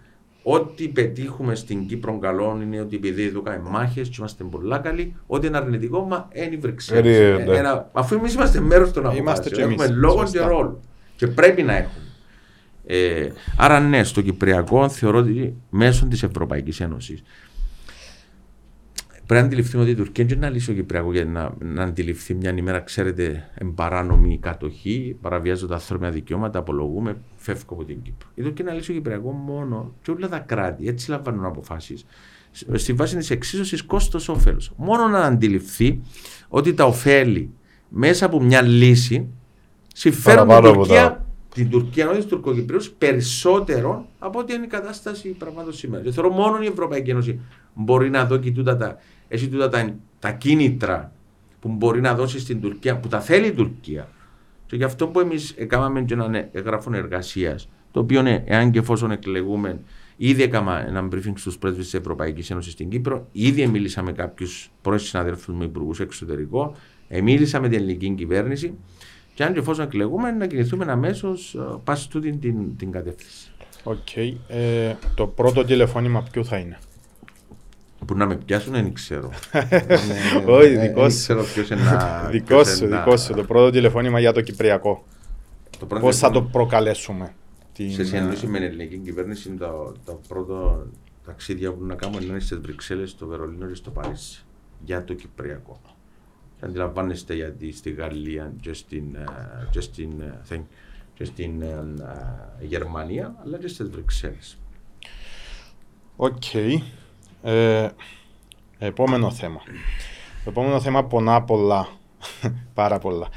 Ό,τι πετύχουμε στην Κύπρο καλό είναι ότι επειδή εδώ κάνουμε μάχες και είμαστε πολλά καλοί, ό,τι είναι αρνητικό μα είναι η Βρυξέλλες. Ναι. Αφού εμείς είμαστε μέρος των αποφάσεων, έχουμε λόγο και ρόλο. Και πρέπει να έχουμε. Ε, άρα ναι, στο Κυπριακό θεωρώ ότι μέσω της Ευρωπαϊκής Ένωσης Πρέπει να αντιληφθούμε ότι η Τουρκία δεν είναι να λύσει ο Κυπριακό για να, να αντιληφθεί μια ημέρα, ξέρετε, εμπαράνομη κατοχή, παραβιάζονται ανθρώπινα δικαιώματα, απολογούμε, φεύγω από την Κύπρο. Η Τουρκία είναι να λύσει ο Κυπριακό μόνο και όλα τα κράτη έτσι λαμβάνουν αποφάσεις. Στη βάση της εξίσωσης κόστο-όφελο. Μόνο να αντιληφθεί ότι τα ωφέλη μέσα από μια λύση συμφέρουν την Τουρκία, την Τουρκία, όχι τους Τουρκοκυπρίους, περισσότερο από ό,τι είναι η κατάσταση πραγμάτων σήμερα. Και θεωρώ μόνο η Ευρωπαϊκή Ένωση μπορεί να δώσει τούτα τα έχει τούτα τα, τα κίνητρα που μπορεί να δώσει στην Τουρκία, που τα θέλει η Τουρκία. Και γι' αυτό που εμείς έκαναμε και έναν έγγραφο εργασίας, το οποίο είναι, εάν και εφόσον εκλεγούμε, ήδη έκανα ένα briefing στους πρέσβεις της Ευρωπαϊκής Ένωσης στην Κύπρο, ήδη μίλησα με κάποιους πρώην συναδέλφους μου υπουργούς εξωτερικό, μίλησα με την ελληνική κυβέρνηση, και αν και εφόσον εκλεγούμε, να κινηθούμε αμέσως ε, πας τούτη την, την κατεύθυνση. OK. Okay. Ε, το πρώτο τηλεφώνημα ποιο θα είναι; Που να με πιάσουν δεν ξέρω. Όχι, δικό σου. Δικό σου, δικό σου. Το πρώτο τηλεφώνημα για το Κυπριακό. Πώς θα το προκαλέσουμε. Σε συνεννόηση με την ελληνική κυβέρνηση, το πρώτο ταξίδια που να κάνουμε είναι στις Βρυξέλλες, στο Βερολίνο και στο Παρίσι. Για το Κυπριακό. Και αντιλαμβάνεστε γιατί στη Γαλλία και στην, ε, και στην, ε, και στην ε, Γερμανία, αλλά και στις Βρυξέλλες. Οκ. Ε, επόμενο θέμα. Το επόμενο θέμα πονά πολλά. Πάρα πολλά.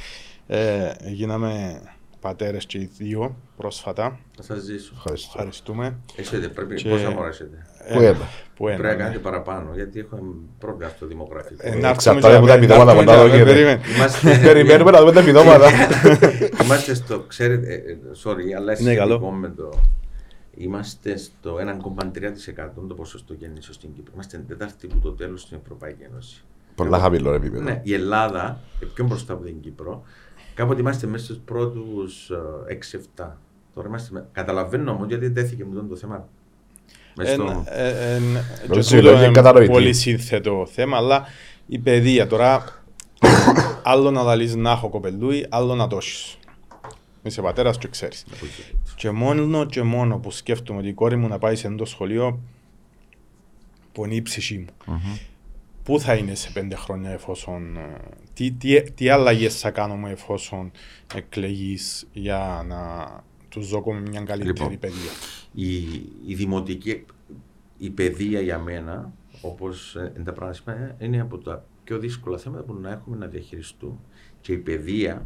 Ε, γίναμε πατέρες και οι δύο πρόσφατα. Να σας ζήσουν. Ευχαριστώ. Ευχαριστούμε. Έχετε, πρέπει, και... πόσα μωρά έχετε; Ε, Πού ένα. Που ένα. Πρέπει να κάνετε παραπάνω, γιατί έχω πρόβλημα στο δημογραφικό. Ε, Εξαρτάται από τα επιδόματα που τα δόκετε. Περιμένουμε να δούμε τα επιδόματα. Είμαστε στο, ξέρετε, ε, sorry, αλλά είναι σχετικό με το Είμαστε στο 1,3% το ποσοστό γέννηση στην Κύπρο. Είμαστε τετάρτη που το τέλος στην Ευρωπαϊκή Ένωση. Πολλά χαμηλό επίπεδο. Ναι, η Ελλάδα, πιο μπροστά από την Κύπρο, κάποτε είμαστε μέσα στους πρώτους 6-7. Τώρα είμαστε. Καταλαβαίνω όμως γιατί τέθηκε μου το θέμα. Είναι πολύ σύνθετο θέμα, αλλά η παιδεία τώρα. άλλο να δαλείς να έχω κοπελούι, άλλο να τόσεις. Είσαι πατέρας και ξέρεις. Και μόνο και μόνο που σκέφτομαι ότι η κόρη μου να πάει σε ένα σχολείο πονεί η ψυχή μου. Mm-hmm. Πού θα είναι σε πέντε χρόνια εφόσον. Ε, τι, τι, τι αλλαγές θα κάνουμε εφόσον εκλεγείς για να τους δώσουμε μια καλύτερη λοιπόν, παιδεία; Η, η δημοτική η παιδεία για μένα, όπως ε, τα πράγματα, είναι από τα πιο δύσκολα θέματα που να έχουμε να διαχειριστούμε. Και η παιδεία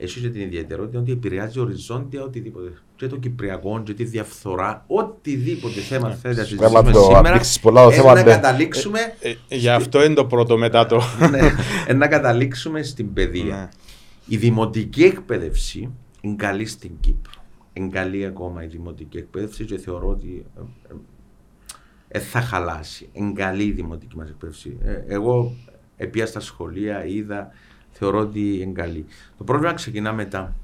έχει και την ιδιαιτερότητα ότι επηρεάζει οριζόντια οτιδήποτε. Και το Κυπριακό, και τη διαφθορά, οτιδήποτε θέμα θέλει να συζητήσουμε σήμερα. Πολλά θέμα, να ναι. καταλήξουμε. Ε, ε, γι' αυτό είναι το πρώτο μετά το. ναι, να καταλήξουμε στην παιδεία. Ναι. Η δημοτική εκπαίδευση είναι καλή στην Κύπρο. Είναι καλή ακόμα η δημοτική εκπαίδευση και θεωρώ ότι ε, θα χαλάσει. Είναι καλή η δημοτική μας εκπαίδευση. εγώ επία στα σχολεία, είδα θεωρώ ότι είναι καλή. Το πρόβλημα ξεκινά μετά.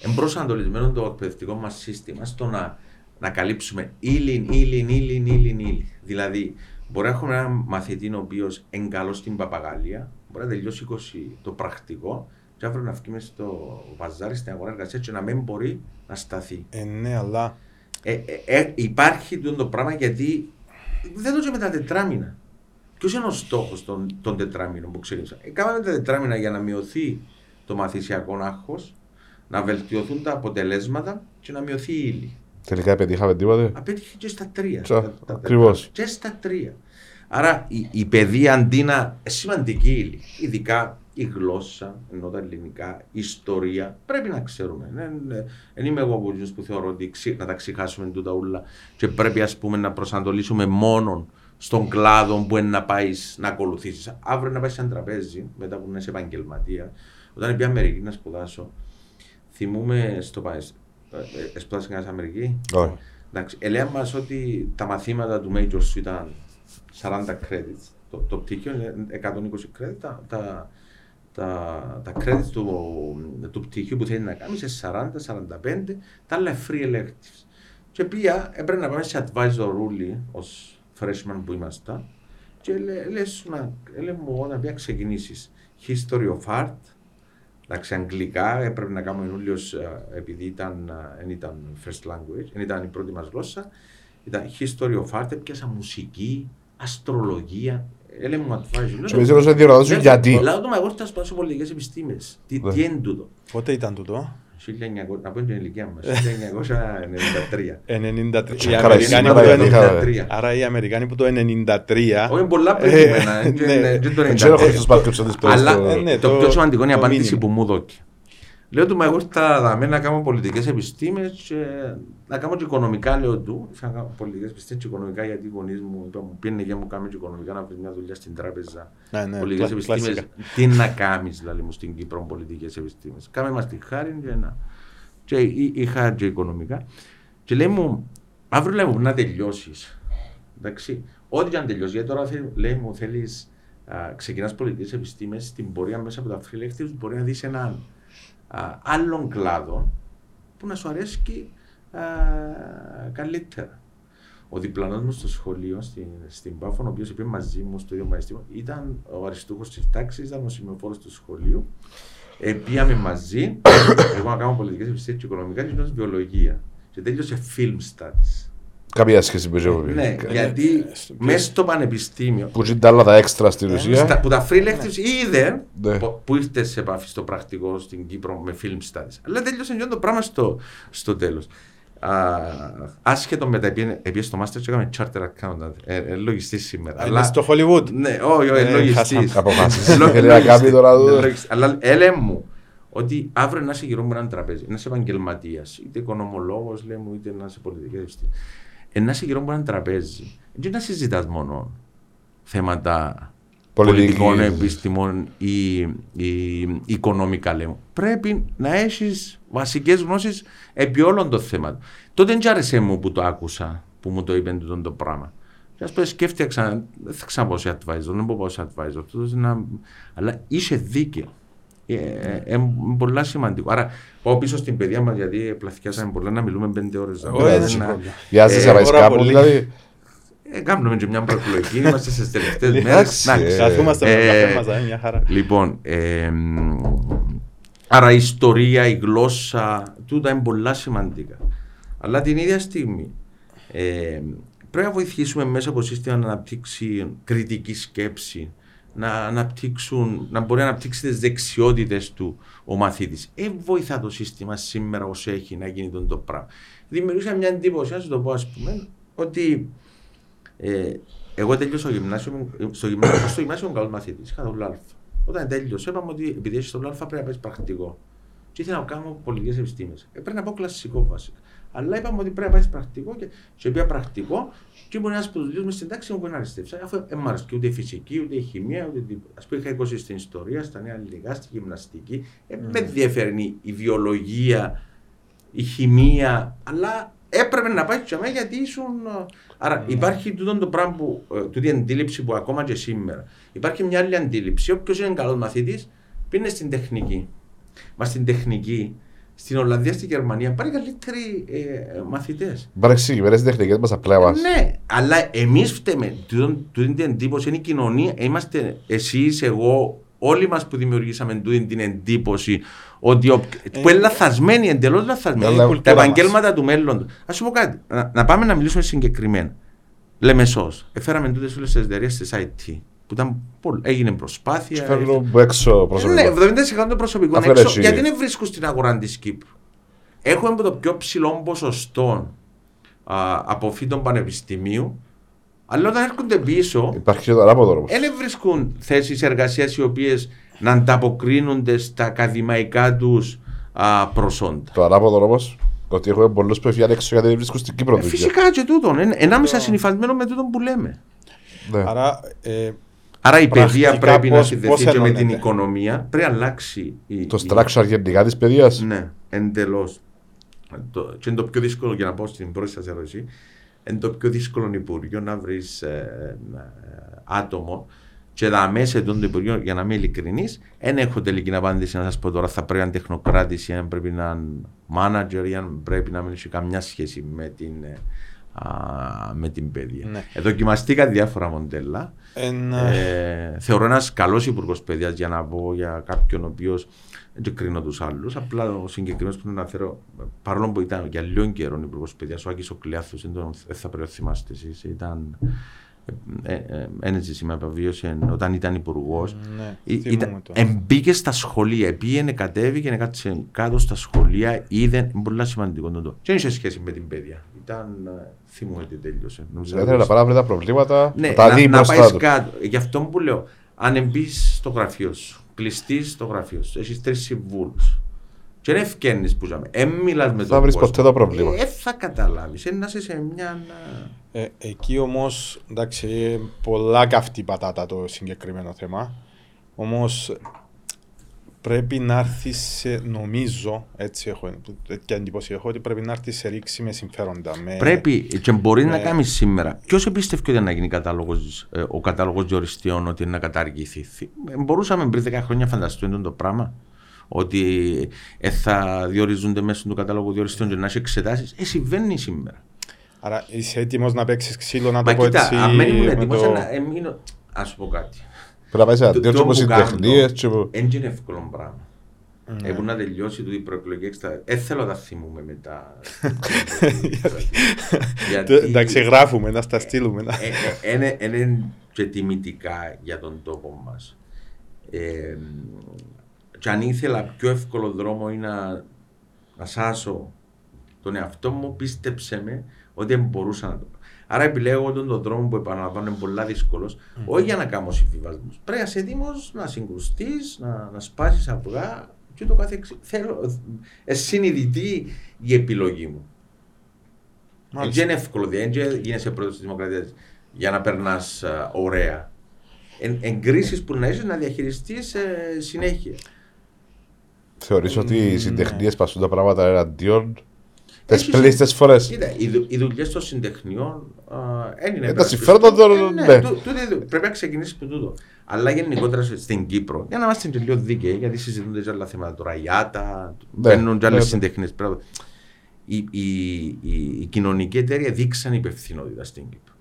Εμπροσανατολισμένο το εκπαιδευτικό μας σύστημα στο να, να καλύψουμε ύλην, ύλην, ύλην, ύλην, ύλην. Δηλαδή, μπορεί να έχουμε έναν μαθητή ο οποίος είναι καλός στην παπαγάλια, μπορεί να τελειώσει 20 το πρακτικό, και αύριο να βγει στο βαζάρι, στην αγορά εργασίας και να μην μπορεί να σταθεί. Ε, ναι, αλλά. Ε, ε, ε υπάρχει το πράγμα γιατί δεν το και με τα τετράμινα. Ποιος είναι ο στόχος των, των τετράμινων που ξεκίνησα. Ε, κάναμε τα τετράμινα για να μειωθεί το μαθησιακό άγχος, να βελτιωθούν τα αποτελέσματα και να μειωθεί η ύλη. Τελικά πετύχαμε τίποτε; Απέτυχε και στα τρία. Ακριβώς. Και στα τρία. Άρα η, η παιδεία αντί να σημαντική ύλη, ειδικά η γλώσσα, ενώ τα ελληνικά, η ιστορία, πρέπει να ξέρουμε. Δεν είμαι εγώ από που θεωρώ ότι να τα ξεχάσουμε τούτα ούλα και πρέπει ας πούμε να προσανατολίσουμε μόνο στον κλάδο που είναι να πάεις να ακολουθήσεις. Αύριο να πάεις σε ένα τραπέζι, μετά που είσαι επαγγελματία. Όταν πήγα Αμερική να σπουδάσω, θυμούμε στο Πάις. Ε, σπουδάσαι κανένας Αμερική; Όχι. Εντάξει, ελέγχα μας ότι τα μαθήματα του Major σου ήταν 40 credits. Το, το πτυχίο είναι 120 credits. Τα, τα, τα, τα credits του, του πτυχίου που θέλεις να κάνεις σε 40-45, τα άλλα free electives. Και πήγα, έπρεπε να πάμε σε advisor rule ως freshman που ήμασταν. Και λες, να, λέει μου όταν πήγα ξεκινήσεις History of Art, εντάξει, αγγλικά, έπρεπε να κάνουμε Ιούλιο ε, επειδή ήταν, δεν ήταν first language, δεν ήταν η πρώτη μας γλώσσα. Ήταν History of Art, έπιασα μουσική, αστρολογία. Έλεγε μου advisor. Σου πες να διορατώσουν γιατί; Λάω το μα εγώ θα σπάσω πολιτικές επιστήμες. Τι, τι είναι τούτο. Πότε ήταν τούτο; 1900, να πω την ηλικία μας, 1993. Άρα οι Αμερικάνοι που το 1993... Όχι πολλά προηγούμενα, δεν το Αλλά το πιο σημαντικό είναι η απάντηση που μου δόκει. Λέω του, μα εγώ θα δαμε να κάνω πολιτικές επιστήμες και να κάνω και οικονομικά, λέω του. Θα κάνω πολιτικές επιστήμες και οικονομικά, γιατί οι γονείς μου είπαν, μου πήγαινε και μου κάνει και οικονομικά να βρεις μια δουλειά στην τράπεζα. Ναι, ναι, πολιτικές επιστήμες. Τι να κάνεις, δηλαδή μου στην Κύπρο, πολιτικές επιστήμες. Κάμε μας τη χάρη και να. Και είχα και οικονομικά. Και λέει μου, αύριο λέει μου να τελειώσεις. Εντάξει, ό,τι και αν τελειώσει, γιατί τώρα λέει μου θέλεις ξεκινάς πολιτικές επιστήμες, στην πορεία μέσα από τα φιλέκτηρου μπορεί να δεις έναν άλλων κλάδων που να σου αρέσει και καλύτερα. Ο διπλανός μου στο σχολείο, στην, στην Πάφων, ο οποίος είπε μαζί μου στο ίδιο μαγιστήριο, ήταν ο αριστούχος της τάξης, ήταν ο σημειοφόρο του σχολείου. Ε, πήγαμε μαζί, εγώ να κάνω πολιτικές επιστήμε και οικονομικά και βιολογία. Και τέλειωσε film studies. Κάποια σχέση με ζωή. Ναι, γιατί μέσα στο πανεπιστήμιο. Που είναι τα άλλα τα έξτρα στην ε, ουσία. Που τα free lectures είδε ναι. που ήρθες σε επαφή στο πρακτικό στην Κύπρο με film studies. Αλλά τέλειωσε και το πράγμα στο, στο τέλος. Άσχετο με τα επειδή στο Master και έκαμε charter accountant, ε, ε, λογιστής σήμερα. Είναι στο Hollywood. Ναι, όχι, όχι, λογιστής. Αποφάσεις. Αλλά έλε μου, ότι αύριο να είσαι γύρω μου έναν τραπέζι, να είσαι επαγγελματίας, είτε οικονομολόγος, λέμε, είτε να είσαι πολιτική ευθύνη να είσαι γύρω από ένα τραπέζι. Δεν να συζητάς μόνο θέματα πολιτικών επιστημών ή, ή οικονομικά λέμε. Πρέπει να έχεις βασικές γνώσεις επί όλων των θέματων. Τότε δεν άρεσε μου που το άκουσα, που μου το είπε το, το πράγμα. Και ας πούμε, σκέφτηκα ξανά, δεν θα ξαναπώ σε advisor, δεν μπορώ σε advisor. Να... Αλλά είσαι δίκαιο. Είναι ε, ε, πολύ σημαντικό. Άρα πάω πίσω στην παιδεία μας γιατί πλαθιάσαμε πολλά να μιλούμε πέντε ώρες. Για να πάεις κάπου δηλαδή. Ε, κάνουμε και μια προεκλογική, είμαστε στις τελευταίες μέρες. Καθούμαστε με το καφέ μια χαρά. Λοιπόν, άρα η ιστορία, η γλώσσα, τούτα είναι πολλά σημαντικά. Αλλά την ίδια στιγμή πρέπει να βοηθήσουμε μέσα από το σύστημα να αναπτύξει κριτική σκέψη, να, αναπτύξουν, να μπορεί να αναπτύξει τις δεξιότητες του ο μαθήτη. Ε, βοηθά το σύστημα σήμερα όσο έχει να γίνει τον το πράγμα. Δημιουργήσα μια εντύπωση, να σου το πω, ας πούμε, ότι ε, εγώ τέλειωσα στο γυμνάσιο, στο γυμνάσιο, στο γυμνάσιο καλός μαθήτη. Είχα το ΛΑΛΦ. Όταν τέλειωσα, είπαμε ότι επειδή έχει το ΛΑΛΦ πρέπει να πάει πρακτικό. Και ήθελα να κάνω πολιτικές επιστήμες. Ε, πρέπει να πω κλασικό βασικά. Αλλά είπαμε ότι πρέπει να πάει πρακτικό και σε οποία πρακτικό και μπορεί να σπουδάσει μες στην τάξη μου μπορεί να αριστεύσει. Αφού δεν μου αρέσει ούτε η φυσική, ούτε η χημεία, ούτε τίποτα. Α πούμε, είχα 20 στην ιστορία, στα νέα ελληνικά, στη γυμναστική. Ε, mm. Με ενδιαφέρει η βιολογία, η χημεία, αλλά έπρεπε να πάει και γιατί ήσουν. Άρα mm. υπάρχει τούτο το πράγμα που, ε, τούτη αντίληψη που ακόμα και σήμερα. Υπάρχει μια άλλη αντίληψη. Όποιος είναι καλός μαθητής, πίνει στην τεχνική. Μα στην τεχνική στην Ολλανδία, στη Γερμανία πάρει καλύτεροι ε, μαθητές. Υπάρχει συγκεκριμένε τεχνικές μας απλά μας. Ναι, αλλά εμείς φταίμε. Τούτη την εντύπωση είναι η κοινωνία. Είμαστε εσείς, εγώ, όλοι μας που δημιουργήσαμε τούτη την εντύπωση ότι ο, ε, που είναι λαθασμένοι, εντελώς λαθασμένοι. Τα επαγγέλματα του μέλλοντος. Α σου πω κάτι, να, να πάμε να μιλήσουμε συγκεκριμένα. Λεμεσό. Έφεραμε τούτες όλες τις εταιρείες τη IT. Που ήταν, έγινε προσπάθεια. Και φέρνουν έξω προσωπικό. Ναι, 70% προσωπικό έξω. Γιατί δεν βρίσκουν στην αγορά της Κύπρου; Έχουμε το πιο ψηλό ποσοστό αποφύτων πανεπιστημίου αλλά όταν έρχονται πίσω. Υπάρχει και το ανάποδο Δεν βρίσκουν θέσεις εργασίας οι οποίες να ανταποκρίνονται στα ακαδημαϊκά τους προσόντα. Το ανάποδο όμω. Ότι έχουμε πολλούς που έφυγαν έξω γιατί δεν βρίσκουν στην Κύπρο. Ε, φυσικά και τούτο. Ενάμεσα συνειφασμένο με τούτο που λέμε. Ναι. Άρα, ε, Άρα η παιδεία πρέπει πώς, να συνδεθεί και με την οικονομία. Πρέπει να αλλάξει. Η, το structure γενικά της παιδείας. Ναι, εντελώς. Και είναι το πιο δύσκολο για να πω στην πρώτη σας ερώτηση είναι το πιο δύσκολο Υπουργείο να βρεις ε, ε, άτομο και τα μέσα του Υπουργείου, για να είμαι ειλικρινής, δεν έχω τελική απάντηση να σας πω τώρα. Θα πρέπει να είναι τεχνοκράτη ή αν πρέπει να είναι manager ή αν πρέπει να μην έχει καμιά σχέση με την, ε, α, με την παιδεία. Ναι. Ε, δοκιμαστήκα διάφορα μοντέλα. Ε, θεωρώ ένας καλός υπουργός παιδείας για να πω για κάποιον ο οποίος δεν κρίνω τους άλλους. Απλά ο συγκεκριμένος που να αναφέρω, παρόλο που ήταν για λίγο καιρό υπουργός παιδείας, ο Άκης ο Κλειάθο, δεν θα πρέπει να θυμάστε εσείς, ήταν. Ένα σήμερα απαβίωσε όταν ήταν υπουργός. Ναι, μπήκε στα σχολεία, πήγαινε, κατέβηκε, κάτσε κάτω στα σχολεία, είδε. Πολύ σημαντικό το. Και δεν είχε σχέση με την παιδεία. Ήταν. Ε, θυμούμαι τι τέλειωσε. Ήθελε να παράβρει τα προβλήματα. Ναι, τα να, να πάεις κάτω. Γι' αυτό που λέω, αν μπει στο γραφείο σου κλειστείς στο γραφείο σου. Έχεις τρεις συμβούλους. Και δεν ευκαινεί που ζάμε. Ε, μιλάς με τον Θα βρει ποτέ το πρόβλημα. Ε, θα καταλάβεις. Ε, να είσαι σε μια. Ε, εκεί όμως, εντάξει, πολλά καυτή πατάτα το συγκεκριμένο θέμα. Όμως πρέπει να έρθεις σε, νομίζω, έτσι έχω, και εντύπωση έχω, ότι πρέπει να έρθεις σε ρήξη με συμφέροντα. Με, πρέπει και μπορεί με... να κάνεις σήμερα. Ποιος εμπίστευε ότι να γίνει κατάλογος, ε, ο κατάλογος διοριστιών ότι είναι να καταργηθεί; Ε, μπορούσαμε πριν 10 χρόνια φανταστούμε το πράγμα. Ότι ε, θα διορίζονται μέσα του κατάλογου διοριστιών και να έχει εξετάσεις. Ε, συμβαίνει σήμερα. Άρα είσαι έτοιμος να παίξεις ξύλο, να το πω έτσι. Αν μένει έτοιμος, ας σου πω κάτι. Πρέπει να πάει σε αντίο και συντεχνίες. Δεν είναι εύκολο πράγμα. Έχω να τελειώσει το προεκλογική έξτα. Δεν θέλω να θυμούμε μετά. Εντάξει, γράφουμε, να στα στείλουμε. Είναι και τιμητικά για τον τόπο μας. Και αν ήθελα πιο εύκολο δρόμο είναι να, να σάσω τον εαυτό μου, πίστεψε με ότι δεν μπορούσα να το πω. Άρα επιλέγω τον, τον δρόμο που επαναλαμβάνω είναι πολύ δύσκολος, mm. όχι για να κάνω συμβιβασμούς. Πρέπει να είσαι έτοιμος να συγκρουστείς, να, να σπάσεις αυγά και το κάθε Θέλω. Ε, συνειδητή η επιλογή μου. Δεν είναι εύκολο, δεν γίνεσαι πρόεδρος της Δημοκρατίας για να περνάς ωραία. Εν, Εγκρίσεις που να είσαι να διαχειριστείς ε, συνέχεια. Θεωρείς ότι οι συντεχνίες πασούν τα πράγματα εναντίον τις πλήστε φορές; οι δουλειές των συντεχνιών δεν είναι. Ε, τα συμφέροντα των. Ναι, ναι. Πρέπει να ξεκινήσεις από τούτο. Αλλά γενικότερα στην Κύπρο, για να είμαστε τελείως δίκαιοι, γιατί συζητούνται και άλλα θέματα τώρα, η ΆΤΑ, ναι, μπαίνουν και άλλες συντεχνίες. Οι, οι, οι, οι κοινωνικοί εταιρείε δείξαν υπευθυνότητα στην Κύπρο.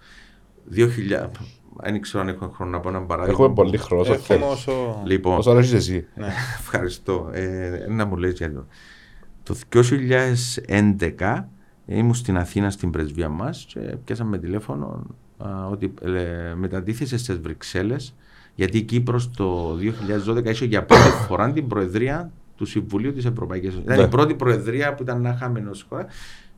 2000, δεν ξέρω αν έχω χρόνο να πω ένα παράδειγμα. Έχουμε πολύ χρόνο. Όσο... Λοιπόν, όσο αρέσει εσύ. Ευχαριστώ. Ε, να μου λέει άλλο. Το 2011 ήμουν στην Αθήνα στην πρεσβεία μας και πιάσαμε τηλέφωνο α, ότι ε, μετατίθεσε στις Βρυξέλλες γιατί η Κύπρος το 2012 είχε για πρώτη φορά την Προεδρία του Συμβουλίου της Ευρωπαϊκής Ένωσης. Ήταν η ναι. πρώτη Προεδρία που ήταν να είχαμε ω χώρα.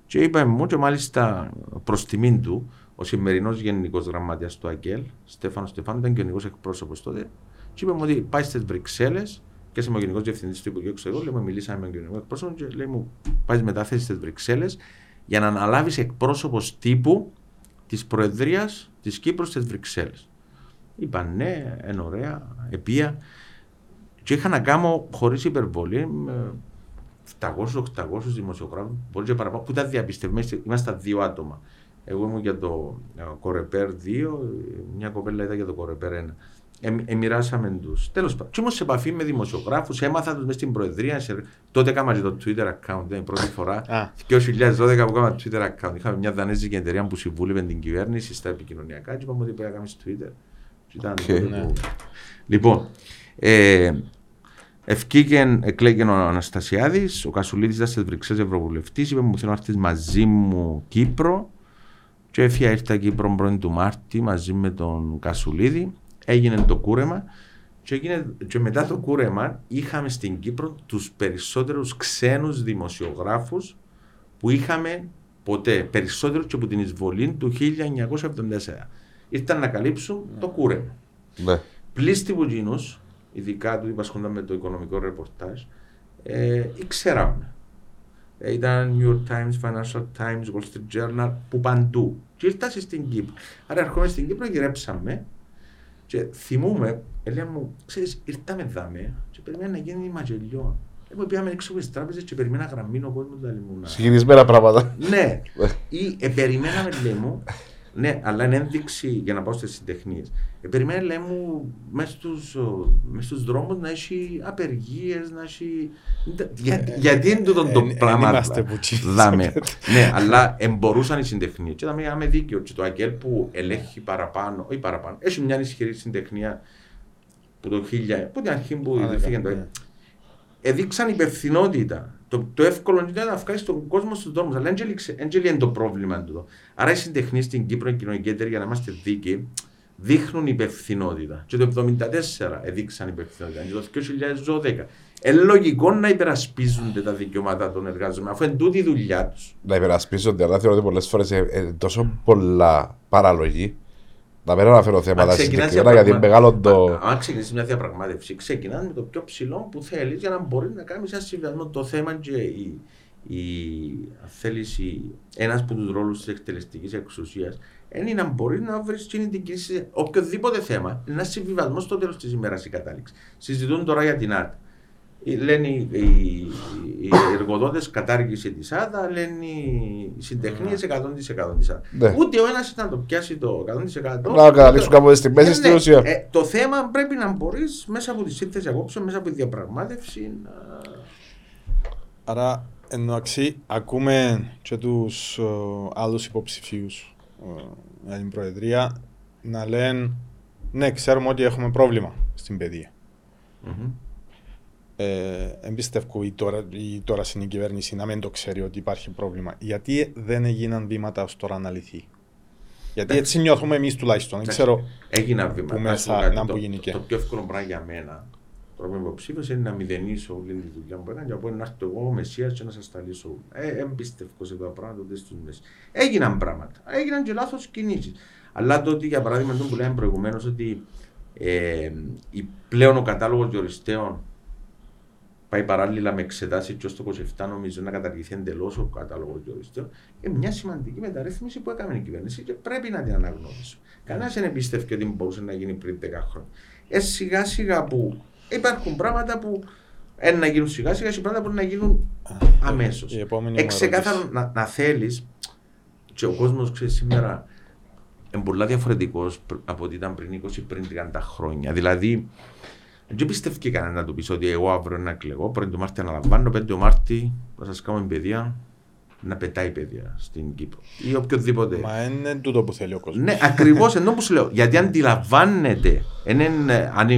Και είπαμε μου, και μάλιστα προς τιμήν του, ο σημερινός Γενικός Γραμματέας του ΑΚΕΛ, Στέφανος Στεφάνου, ήταν και ο γενικός εκπρόσωπος τότε. Και είπαμε ότι πάει στις Βρυξέλλες και είμαι ο Γενικός Διευθυντής του Υπουργείου Εξωτερικών. Λέμε, μιλήσαμε με τον Γενικό Εκπρόσωπο και λέει μου, πάει μετάθεση στις Βρυξέλλες για να αναλάβεις εκπρόσωπος τύπου της Προεδρίας της Κύπρου στις Βρυξέλλες. Είπα ναι, είναι ωραία, επία. Και είχα να κάνω χωρίς υπερβολή με 700-800 δημοσιογράφους, μπορεί και παραπάνω, που ήταν διαπιστευμένοι. Είμαστε δύο άτομα. Εγώ ήμουν για το Κορεπέρ 2, μια κοπέλα ήταν για το Κορεπέρ 1 εμοιράσαμε τους. Τέλος πάντων. Και ήμουν σε επαφή με δημοσιογράφους, έμαθα τους μέσα στην Προεδρία. Σε... Τότε έκανα και το Twitter account, ήταν η πρώτη φορά. Το 2012 που έκανα Twitter account. Είχαμε μια δανέζικη εταιρεία που συμβούλευε την κυβέρνηση στα επικοινωνιακά και είπαμε ότι πρέπει να κάνουμε Twitter. Ήταν okay. ναι. Λοιπόν, ε, ευκήκεν, εκλέγει ο Αναστασιάδης, ο Κασουλίδης ήταν στι Βρυξέλλες Ευρωβουλευτής, είπε μου θέλω να έρθεις μαζί μου Κύπρο Και έφυγα ήρθα Κύπρο πρώην του Μάρτη μαζί με τον Κασουλίδη. Έγινε το κούρεμα και, έγινε, και μετά το κούρεμα είχαμε στην Κύπρο τους περισσότερους ξένους δημοσιογράφους που είχαμε ποτέ, περισσότερους και από την εισβολή του 1974. Ήρθαν να καλύψουν το κούρεμα. Ναι. Πλήστη που ειδικά του που με το οικονομικό ρεπορτάζ, ε, ήξεραμε. Ε, ήταν New York Times, Financial Times, Wall Street Journal, που παντού. Και ήρθα στην Κύπρο. Άρα ερχόμαι στην Κύπρο, γυρέψαμε και θυμούμε, έλεγα μου, ξέρεις, ήρθαμε δάμε και περιμένω να γίνει μαγελιό. Εγώ πήγαμε έξω από τις τράπεζες και περιμένα γραμμή ο κόσμος τα λιμούνα. Συγκινησμένα πράγματα. Ναι. Ή ε, περιμέναμε, λέει μου, ναι, αλλά είναι ένδειξη για να πάω στις συντεχνίες. Ε, περιμένει, λέει μου, μέσα στους δρόμους να έχει απεργίες, να έχει. Για, ε, γιατί είναι τούτο το πράγμα. Δάμε. ναι, αλλά εμπορούσαν οι συντεχνίες. Και θα είχαμε δίκιο. Και το ΑΚΕΛ που ελέγχει παραπάνω, όχι παραπάνω, έχει μια ισχυρή συντεχνία που το 1000, που την αρχή που ιδρύθηκε το ναι. Έδειξαν υπευθυνότητα το, το εύκολο είναι να βγάλεις τον κόσμο στους δρόμους. Αλλά δεν είναι το πρόβλημα του. Άρα οι συντεχνείς στην Κύπρο, η κοινωνική εταιρεία, για να είμαστε δίκαιοι, δείχνουν υπευθυνότητα. Και το 1974 έδειξαν υπευθυνότητα. Και το 2012. Είναι λογικό να υπερασπίζονται τα δικαιώματα των εργαζομένων, αφού είναι τούτη η δουλειά τους. Να υπερασπίζονται, αλλά θεωρώ ότι πολλές φορές είναι τόσο πολλά παραλογή να μην αναφέρω θέματα συγκεκριμένα γιατί είναι μεγάλο το. Αν ξεκινήσεις μια διαπραγμάτευση, ξεκινάς με το πιο ψηλό που θέλεις για να μπορείς να κάνεις ένα συμβιβασμό. Το θέμα και η, η, θέλεις, ένας από τους ρόλους της εκτελεστικής εξουσίας είναι να μπορείς να βρεις την κρίση σε οποιοδήποτε θέμα. Ένας συμβιβασμός στο τέλος της ημέρας η κατάληξη. Συζητούν τώρα για την ΑΡΤ λένε οι, οι, οι εργοδότες κατάργηση τη ΑΔΑ, λένε οι συντεχνίες 100% τη ΑΔΑ. Ναι. Ούτε ο ένας ήταν να το πιάσει το 100%. Να καταλήξουν κάποτε στη μέση στην ουσία. Ε, το θέμα πρέπει να μπορείς μέσα από τη σύνθεσης απόψε, μέσα από τη διαπραγμάτευση να. Άρα, εντάξει, ακούμε και τους άλλους υποψηφίους για την Προεδρία να λένε ναι, ξέρουμε ότι έχουμε πρόβλημα στην παιδεία. Mm-hmm ε, εμπιστεύω η τώρα, η τώρα στην κυβέρνηση να μην το ξέρει ότι υπάρχει πρόβλημα. Γιατί δεν έγιναν βήματα ως τώρα να λυθεί; Γιατί έτσι νιώθουμε εμείς τουλάχιστον. Δεν ξέρω έγιναν βήματα. Που μέσα, να το, το, το, πιο εύκολο πράγμα για μένα τώρα που είμαι υποψήφιο είναι να μηδενίσω όλη τη δουλειά που έκανα και από να έρθω εγώ ο Μεσία και να σας τα λύσω. Ε, εμπιστεύω σε τα πράγματα ούτε στους μέση. Έγιναν πράγματα. Έγιναν και λάθος κινήσεις. Αλλά το ότι για παράδειγμα που λέμε προηγουμένως ότι ε, πλέον ο κατάλογος διοριστέων πάει παράλληλα με εξετάσει και το 27 νομίζω να καταργηθεί εντελώς ο κατάλογος διοριστών. Είναι μια σημαντική μεταρρύθμιση που έκανε η κυβέρνηση και πρέπει να την αναγνωρίσω. Κανένας δεν εμπιστεύει ότι μπορούσε να γίνει πριν 10 χρόνια. Ε, σιγά σιγά που υπάρχουν πράγματα που είναι να γίνουν σιγά σιγά και πράγματα που να γίνουν αμέσως. Εξεκάθαρο να, να θέλεις και ο κόσμος ξέρεις σήμερα είναι πολύ διαφορετικός από ό,τι ήταν πριν 20 πριν 30 χρόνια. Δηλαδή, δεν πιστεύει κανένα να του πεις ότι εγώ αύριο να κλεγώ. Πριν το Μάρτι αναλαμβάνω, 5 Μάρτι θα σας κάνω παιδεία να πετάει παιδεία στην Κύπρο ή οποιοδήποτε. Μα είναι τούτο που θέλει ο κόσμος. Ναι, ακριβώς ενώ που σου λέω. Γιατί αντιλαμβάνεται, είναι, αν,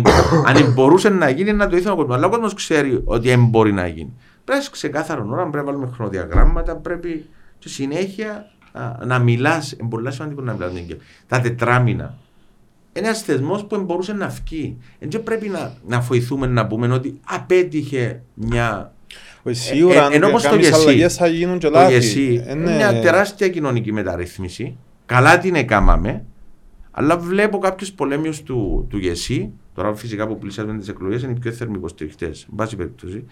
αν μπορούσε να γίνει, να το ήθελε ο κόσμος. Αλλά ο κόσμος ξέρει ότι δεν μπορεί να γίνει. Πρέπει να ξεκάθαρο ώρα, πρέπει να βάλουμε χρονοδιαγράμματα, πρέπει και συνέχεια να μιλάς. Είναι πολύ σημαντικό να μιλάς. Τα τετράμινα ένας θεσμός που μπορούσε να βγει. Δεν πρέπει να, να βοηθούμε να πούμε ότι απέτυχε μια. Σίγουρα, ε, ενώ όμως το γεσί, θα γίνουν και λάθη. γεσί ε, είναι μια τεράστια κοινωνική μεταρρύθμιση. Καλά την έκαναμε, αλλά βλέπω κάποιους πολέμιους του, του ΓΕΣΥ, τώρα φυσικά που πλησιάζουν τις εκλογές, είναι οι πιο θερμοί υποστηριχτές, εν πάση περιπτώσει,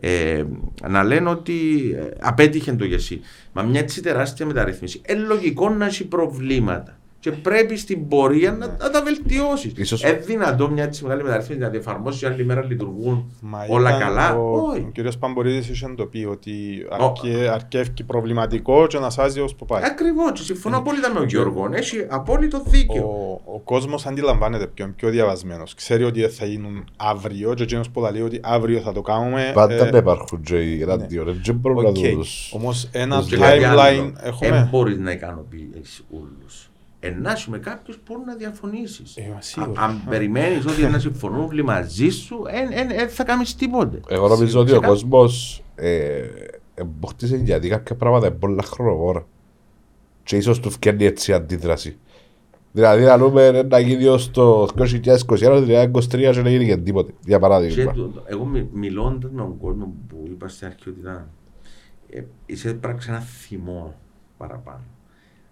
ε, να λένε ότι ε, απέτυχε το ΓΕΣΥ. Μα μια έτσι τεράστια μεταρρύθμιση. Είναι λογικό να έχει προβλήματα και πρέπει στην πορεία να, να τα βελτιώσεις. Ίσως... Ε, δυνατό μια έτσι μεγάλη μεταρρύθμιση να τη εφαρμόσει άλλη μέρα λειτουργούν Μα όλα καλά. Ο, ο κ. Παμπορίδης είχε το πει ότι αρκε, αρκεύει προβληματικό και να σάζει ως που πάει. Ακριβώς. Συμφωνώ απόλυτα με τον Γιώργο. Έχει απόλυτο δίκιο. Ο, ο κόσμος αντιλαμβάνεται πιο, πιο διαβασμένος. Ξέρει ότι θα γίνουν αύριο. Και ο Τζένο που λέει ότι αύριο θα το κάνουμε. Πάντα ε, υπάρχουν οι ραντιό. Δεν Όμως ένα timeline έχουμε. Δεν μπορείς να ικανοποιήσεις όλους ενάσουμε κάποιους που να διαφωνήσεις. Ε, αν περιμένεις ότι να συμφωνούν όλοι μαζί σου, δεν θα κάνεις τίποτε. Εγώ νομίζω ότι ο κόσμος ε, εμποχτήσε γιατί κάποια πράγματα είναι πολλά χρονοβόρα. και ίσως του φτιάχνει έτσι αντίδραση. Δηλαδή να λέμε να γίνει ως το 2021, δηλαδή 23 και δεν γίνει και τίποτε, για παράδειγμα. Εγώ μιλώντας με τον κόσμο που είπα στην αρχή ότι ήταν, ε, είσαι πράξη ένα θυμό παραπάνω.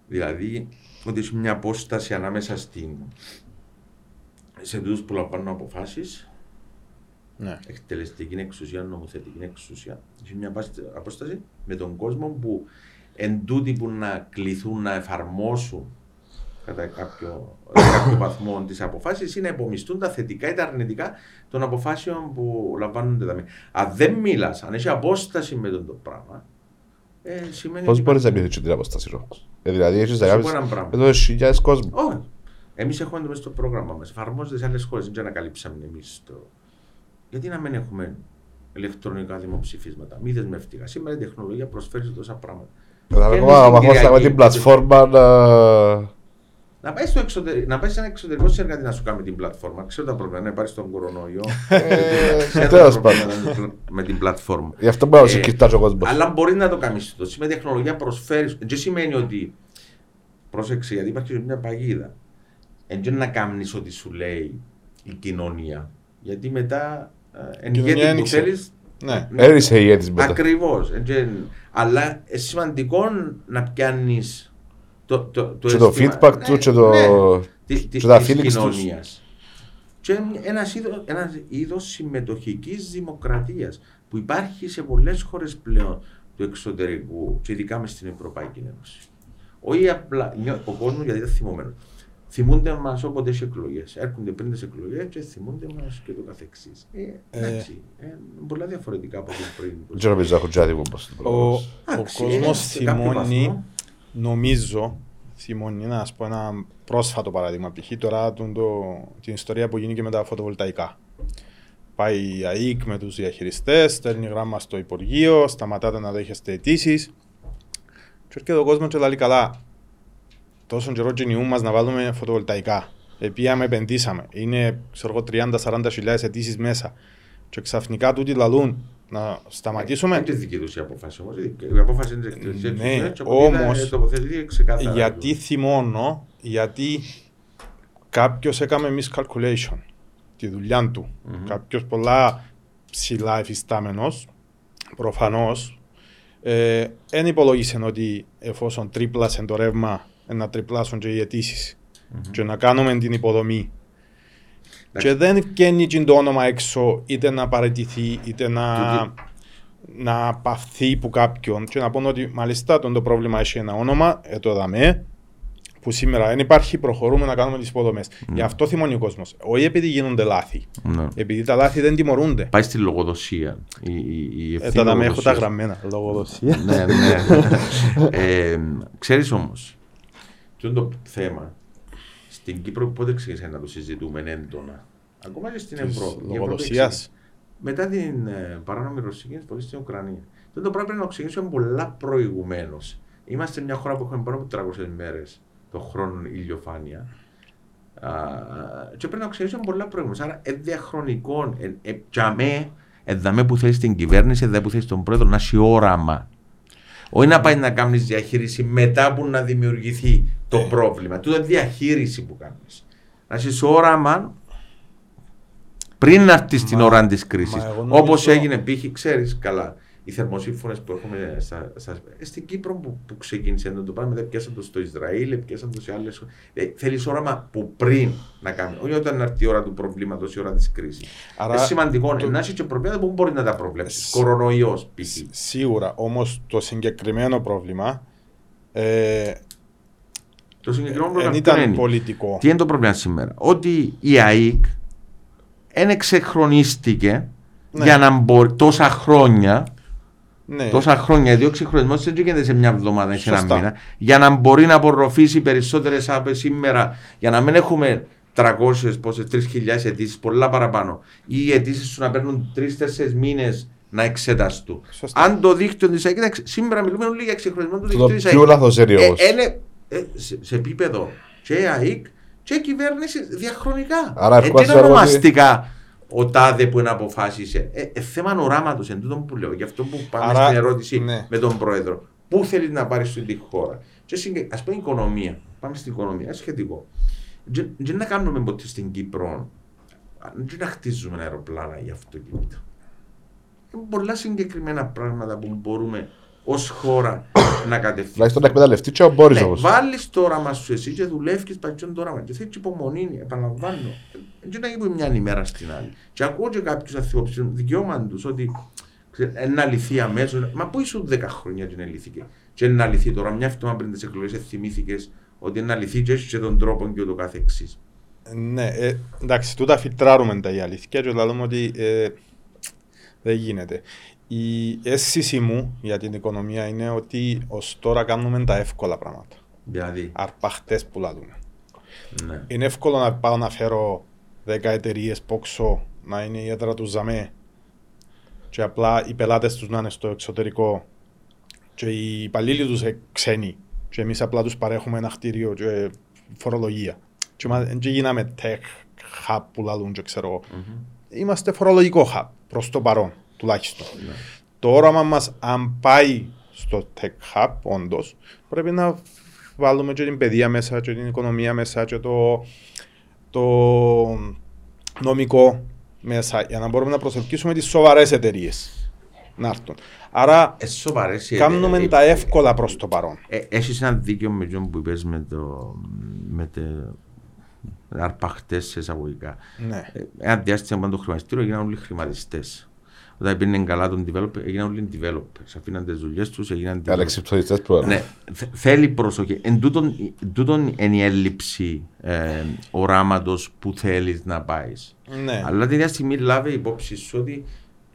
Δηλαδή ότι έχει μια απόσταση ανάμεσα στην σε τούτους που λαμβάνουν αποφάσεις ναι. εκτελεστική εξουσία, νομοθετική εξουσία. Έχει μια απόσταση με τον κόσμο που εν τούτοι που να κληθούν να εφαρμόσουν κατά κάποιο, κάποιο βαθμό τις αποφάσεις ή να υπομισθούν τα θετικά ή τα αρνητικά των αποφάσεων που λαμβάνονται τα Αν δεν μιλάς, αν έχει απόσταση με τον το πράγμα, ε, σημαίνει. Πώς μπορείς να πει την απόσταση, Ρόχο. Ε, δηλαδή, έχεις να Εδώ έχεις χιλιάδες κόσμο. Όχι. Εμείς έχουμε μέσα στο πρόγραμμα μας. Εφαρμόζεται σε άλλες χώρες. Δεν ανακαλύψαμε εμείς το. Γιατί να μην έχουμε ηλεκτρονικά δημοψηφίσματα, μη δεσμευτικά. Σήμερα η τεχνολογία προσφέρει τόσα πράγματα. Θα με την πλατφόρμα να. Να πάει, στο εξωτερικό, να πάει σε ένα εξωτερικό συνεργάτη να σου κάνει την πλατφόρμα. Ξέρω τα προβλήματα, να πάρει τον κορονοϊό. Ε, Τέλος πάντων. Με την πλατφόρμα. Γι' αυτό μπορεί να σε κοιτάζει ο κόσμος. Αλλά μπορεί να το κάνεις αυτό. Σήμερα η τεχνολογία προσφέρεις. Δεν σημαίνει ότι. Πρόσεξε, γιατί υπάρχει μια παγίδα. Δεν να κάνεις ό,τι σου λέει η κοινωνία. Γιατί μετά ε, εν ηγέτη που θέλεις. Ναι, έρισε η ηγέτη μετά. Ακριβώς. Αλλά είναι σημαντικό να πιάνεις το, το, το, και το feedback ναι, του και, το, ναι, και τα feelings του. Και ένας είδο ένας είδος συμμετοχικής δημοκρατίας που υπάρχει σε πολλές χώρες πλέον του εξωτερικού και ειδικά μες στην Ευρωπαϊκή Ένωση. Όχι απλά ο κόσμος γιατί δεν θυμωμένος θυμούνται μας όποτε έχει εκλογές. Έρχονται πριν τις εκλογές και θυμούνται μας και το καθεξής. Ε, ε, εντάξει. Ε, πολλά διαφορετικά από πριν. Δεν νομίζω να έχω τζάδι που Ο, ο κόσμος θυμώνει, νομίζω, θυμώνει, να πω ένα πρόσφατο παράδειγμα. Π.χ. τώρα το, την ιστορία που γίνει με τα φωτοβολταϊκά. Πάει η ΑΕΚ με τους διαχειριστές, στέλνει γράμμα στο Υπουργείο, σταματάτε να δέχεστε αιτήσεις. Και έρχεται ο κόσμος και λέει καλά, τόσο καιρό γενιού μας να βάλουμε φωτοβολταϊκά. Επίαμε, επενδύσαμε. Είναι, ξέρω 30-40 χιλιάδες αιτήσεις μέσα. Και ξαφνικά τούτοι λαλούν να σταματήσουμε. Είναι δική τους η απόφαση όμως. Η απόφαση είναι εκτελεστική. Ναι, όμως, γιατί θυμώνω, γιατί κάποιος έκαμε miscalculation τη δουλειά του. Mm-hmm. Κάποιος πολλά ψηλά εφιστάμενος, προφανώς, δεν ε, υπολόγισε ότι εφόσον τρίπλασε το ρεύμα να τριπλάσουν και οι αιτήσεις mm-hmm. και να κάνουμε την υποδομή. Και δεν βγαίνει το όνομα έξω είτε να παραιτηθεί είτε να, να παυθεί που κάποιον και να πω ότι μάλιστα το πρόβλημα έχει ένα όνομα, ε, το δαμέ, που σήμερα δεν υπάρχει, προχωρούμε να κάνουμε τις υποδομές. Mm. Γι' αυτό θυμώνει ο κόσμος. Όχι επειδή γίνονται λάθη. Mm. Επειδή τα λάθη δεν τιμωρούνται. Πάει στη λογοδοσία. Η, η, η ε, τα δαμέ έχω τα γραμμένα. Λογοδοσία. ναι, ναι. ε, Ξέρεις όμως, αυτό το θέμα στην Κύπρο πότε ξεκίνησε να το συζητούμε έντονα. Ακόμα και στην Ευρώπη. Λογοδοσίας. Μετά την ε, παράνομη ρωσική εισβολή στην Ουκρανία. Αυτό το πρέπει να το ξεκινήσουμε πολλά προηγουμένως. Είμαστε μια χώρα που έχουμε πάνω από 300 μέρε το χρόνο ηλιοφάνεια. Α, και πρέπει να ξεκινήσουμε πολλά προηγουμένως. Άρα, ε, διαχρονικό, ε, ε, εδαμέ που θέλει την κυβέρνηση, εδαμέ που θέλει τον πρόεδρο να έχει όραμα. Όχι να πάει να κάνεις διαχείριση μετά που να δημιουργηθεί το ε. πρόβλημα. Τούτο διαχείριση που κάνεις. Να έχει όραμα πριν να έρθεις στην ώρα της κρίσης. Όπως έγινε π.χ. ξέρεις καλά οι θερμοσύμφωνες που έχουμε στα, στα, στην Κύπρο που, που ξεκίνησε να το πάμε, δεν πιάσαν το στο Ισραήλ, πιάσαν το σε άλλες. Ε, Θέλεις όραμα που πριν να κάνεις. Όχι όταν έρθει η ώρα του προβλήματος, η ώρα της κρίσης. Είναι σημαντικό το... να έχει και προβλήματα που μπορεί να τα προβλέψεις. Κορονοϊός π.χ. Σίγουρα όμως το συγκεκριμένο πρόβλημα. Ε, το συγκεκριμένο πρόβλημα δεν ήταν είναι. πολιτικό. Τι είναι το πρόβλημα σήμερα; Ότι η ΑΕΚ δεν εξεχρονίστηκε ναι. για να μπορεί τόσα χρόνια ναι. Τόσα χρόνια, διότι ο εξυγχρονισμό δεν γίνεται σε μια εβδομάδα ή σε ένα μήνα. Για να μπορεί να απορροφήσει περισσότερες άπε σήμερα, για να μην έχουμε 300, πόσες, 3.000 αιτήσεις, πολλά παραπάνω. Ή οι αιτήσεις σου να παίρνουν 3-4 μήνες να εξεταστούν. Σωστά. Αν το δίκτυο της ΑΕΚ, σήμερα μιλούμε όλοι για εξυγχρονισμό του δικτύου της ΑΕΚ. Πιο λάθος ε, ε, σε, σε επίπεδο και ΑΕΚ και κυβέρνηση διαχρονικά. Άρα, ε, ονομαστικά ο τάδε που είναι αποφάσισε; Ε, ε, θέμα οράματος εν τούτο που λέω. Γι' αυτό που πάμε Άρα, στην ερώτηση ναι. με τον πρόεδρο. Πού θέλει να πάρει στην χώρα; Και ας πούμε οικονομία. Πάμε στην οικονομία, σχετικό. Δεν να κάνουμε ποτέ στην Κύπρο, δεν να χτίζουμε αεροπλάνα για αυτοκίνητο. Είναι πολλά συγκεκριμένα πράγματα που μπορούμε ως χώρα να κατευθύνουμε. Τουλάχιστον να εκμεταλλευτεί και ο Μπόρις ναι, Βάλεις το όραμα σου εσύ και δουλεύεις πατσιόν το όραμα. Και θέλει υπομονή, επαναλαμβάνω. Δεν να γίνει μια ημέρα στην άλλη. Και ακούω και κάποιους αθλητέ δικαιώμα τους ότι ένα λυθεί αμέσως. Μα πού ήσουν 10 χρόνια και είναι λυθήκε; Και να λυθεί τώρα, μια φτώμα πριν τις εκλογές, θυμήθηκες ότι να λυθεί και έχεις τον τρόπο και ούτω κάθε εξή. Ναι, ε, εντάξει, τούτα φιλτράρουμε τα η αλήθεια και λέμε ότι ε, δεν γίνεται. Η αίσθηση μου για την οικονομία είναι ότι ως τώρα κάνουμε τα εύκολα πράγματα. Δηλαδή; Αρπαχτές που λαδούμε. Ναι. Είναι εύκολο να πάω να φέρω 10 εταιρείες πόξο να είναι η έδρα τους Ζαμέ και απλά οι πελάτες τους να είναι στο εξωτερικό και οι υπαλλήλοι τους ξένοι και εμείς απλά τους παρέχουμε ένα κτίριο και φορολογία. Και δεν γίναμε tech hub που λαλούν και ξέρω mm-hmm. Είμαστε φορολογικό hub προς το παρόν τουλάχιστον. Mm-hmm. Το όραμα μας, αν πάει στο tech hub, όντως, πρέπει να βάλουμε και την παιδεία μέσα, και την οικονομία μέσα, και το, το νομικό μέσα, για να μπορούμε να προσελκύσουμε τις σοβαρές εταιρείες να έρθουν. Άρα, ε, κάνουμε ε, τα εύκολα προς το παρόν. Ε, Έχεις ένα δίκιο με τον που είπες με το. Με το αρπαχτές σε εισαγωγικά. Ναι. Ε, ένα διάστημα πάνω το χρηματιστήριο έγιναν όλοι χρηματιστές. Όταν πήγαινε καλά τον developer, έγιναν όλοι developers. Αφήναν τις δουλειές τους, έγιναν. Αλεξιπτοριστέ πρώτα. Ναι, θέλει προσοχή. Εν τούτον, τούτον είναι η έλλειψη ε, οράματος που θέλεις να πάεις. Ναι. Αλλά την ίδια στιγμή λάβει υπόψη σου ότι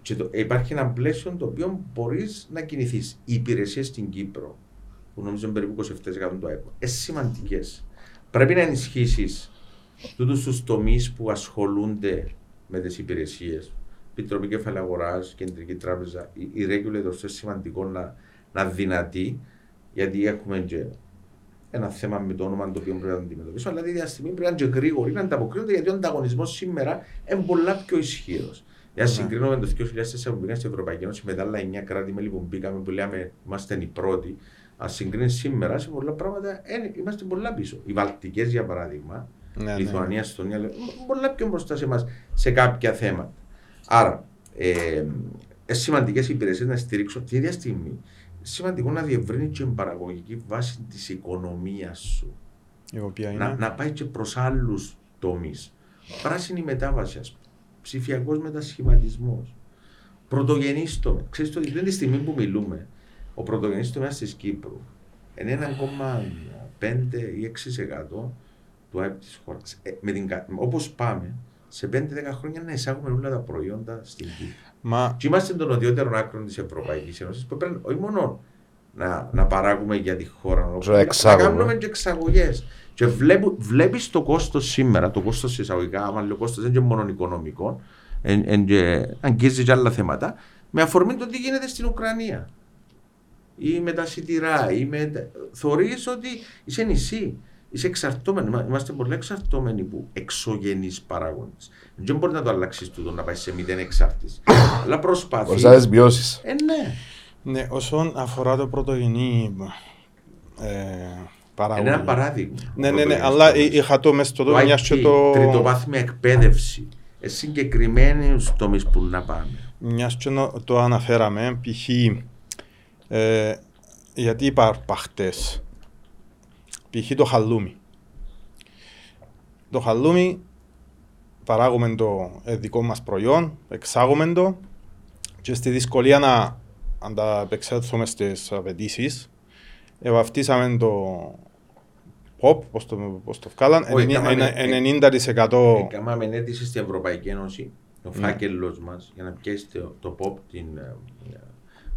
και το, υπάρχει ένα πλαίσιο το οποίο μπορείς να κινηθείς. Οι υπηρεσίες στην Κύπρο, που νομίζω είναι περίπου 27% του ΑΕΠ, είναι σημαντικές. Πρέπει να ενισχύσεις τούτους τους τομείς που ασχολούνται με τις υπηρεσίες. Επιτροπή Κεφαλαίου Αγοράς, Κεντρική Τράπεζα, η regulators είναι σημαντικό να, να δυνατεί, γιατί έχουμε και ένα θέμα με το όνομα το οποίο πρέπει να αντιμετωπίσουμε, αλλά τη στιγμή πρέπει να είναι και γρήγοροι να ανταποκρίνονται, γιατί ο ανταγωνισμός σήμερα είναι πολλά πιο ισχύρο. Για να ναι. συγκρίνουμε το 2004 που πήγαμε στην Ευρωπαϊκή Ένωση με τα άλλα 9 κράτη-μέλη που μπήκαμε, που λέμε είμαστε οι πρώτοι, αν συγκρίνει σήμερα σε πολλά πράγματα, είμαστε πολλά πίσω. Οι Βαλτικές, για παράδειγμα, ναι, ναι. Λιθουανία, ναι. Στονία, πολλά πιο μπροστά σε εμάς σε κάποια θέματα. Άρα, ε, ε, σημαντικές υπηρεσίες να στηρίξουν τη ίδια στιγμή. Σημαντικό να διευρύνει και την παραγωγική βάση της οικονομίας σου. Να, να πάει και προς άλλους τομείς. Πράσινη μετάβαση, ας πούμε ψηφιακός μετασχηματισμός. Πρωτογενή τομέα. Ξέρετε ότι τη στιγμή που μιλούμε, ο πρωτογενής τομέας της Κύπρου είναι 1,5 ή 6% του ΑΕΠ της χώρας. Ε, Όπως πάμε, σε 5-10 χρόνια να εισάγουμε όλα τα προϊόντα στην Κύπρο. Μα... Και είμαστε των οδειότερων άκρων της Ευρωπαϊκής Ένωσης που πρέπει όχι μόνο να, να παράγουμε για τη χώρα, να κάνουμε και εξαγωγές. Και βλέπεις το κόστος σήμερα, το κόστος εισαγωγικά, άμα το κόστος δεν είναι μόνο οικονομικό, αγγίζει και άλλα θέματα, με αφορμή το τι γίνεται στην Ουκρανία. Ή με τα σιτηρά, ή με. Θεωρείς ότι είσαι νησί. Είσαι εξαρτώμενο. Είμαστε πολύ εξαρτώμενοι που εξωγενείς παράγοντες. Δεν μπορεί να το αλλάξεις τούτο να πάει σε μηδέν εξάρτηση. Αλλά προσπαθεί. Ορισμένε βιώσει. Ε, ναι. Ναι, όσον αφορά το πρωτογενή ε, παράγοντα. Είναι ένα παράδειγμα. Ναι, ναι, ναι, αλλά είχα το μέσα στο το και το... Τριτοβάθμια εκπαίδευση. Ε, συγκεκριμένους τομείς που να πάμε. Μιας και το αναφέραμε, π.χ. Ε, γιατί υπάρχουν παχτές. Π.χ. το χαλούμι. Το χαλούμι παράγουμε το ε, δικό μας προϊόν, εξάγουμε το και στη δυσκολία να ανταπεξέλθουμε στις απαιτήσεις Εβαφτίσαμε το pop, πώς το, πώς το βγάλαν, 90%. Έκαναμε αίτηση στην Ευρωπαϊκή Ένωση, ο ναι. φάκελος μας, για να πιέσει το, το pop την ε,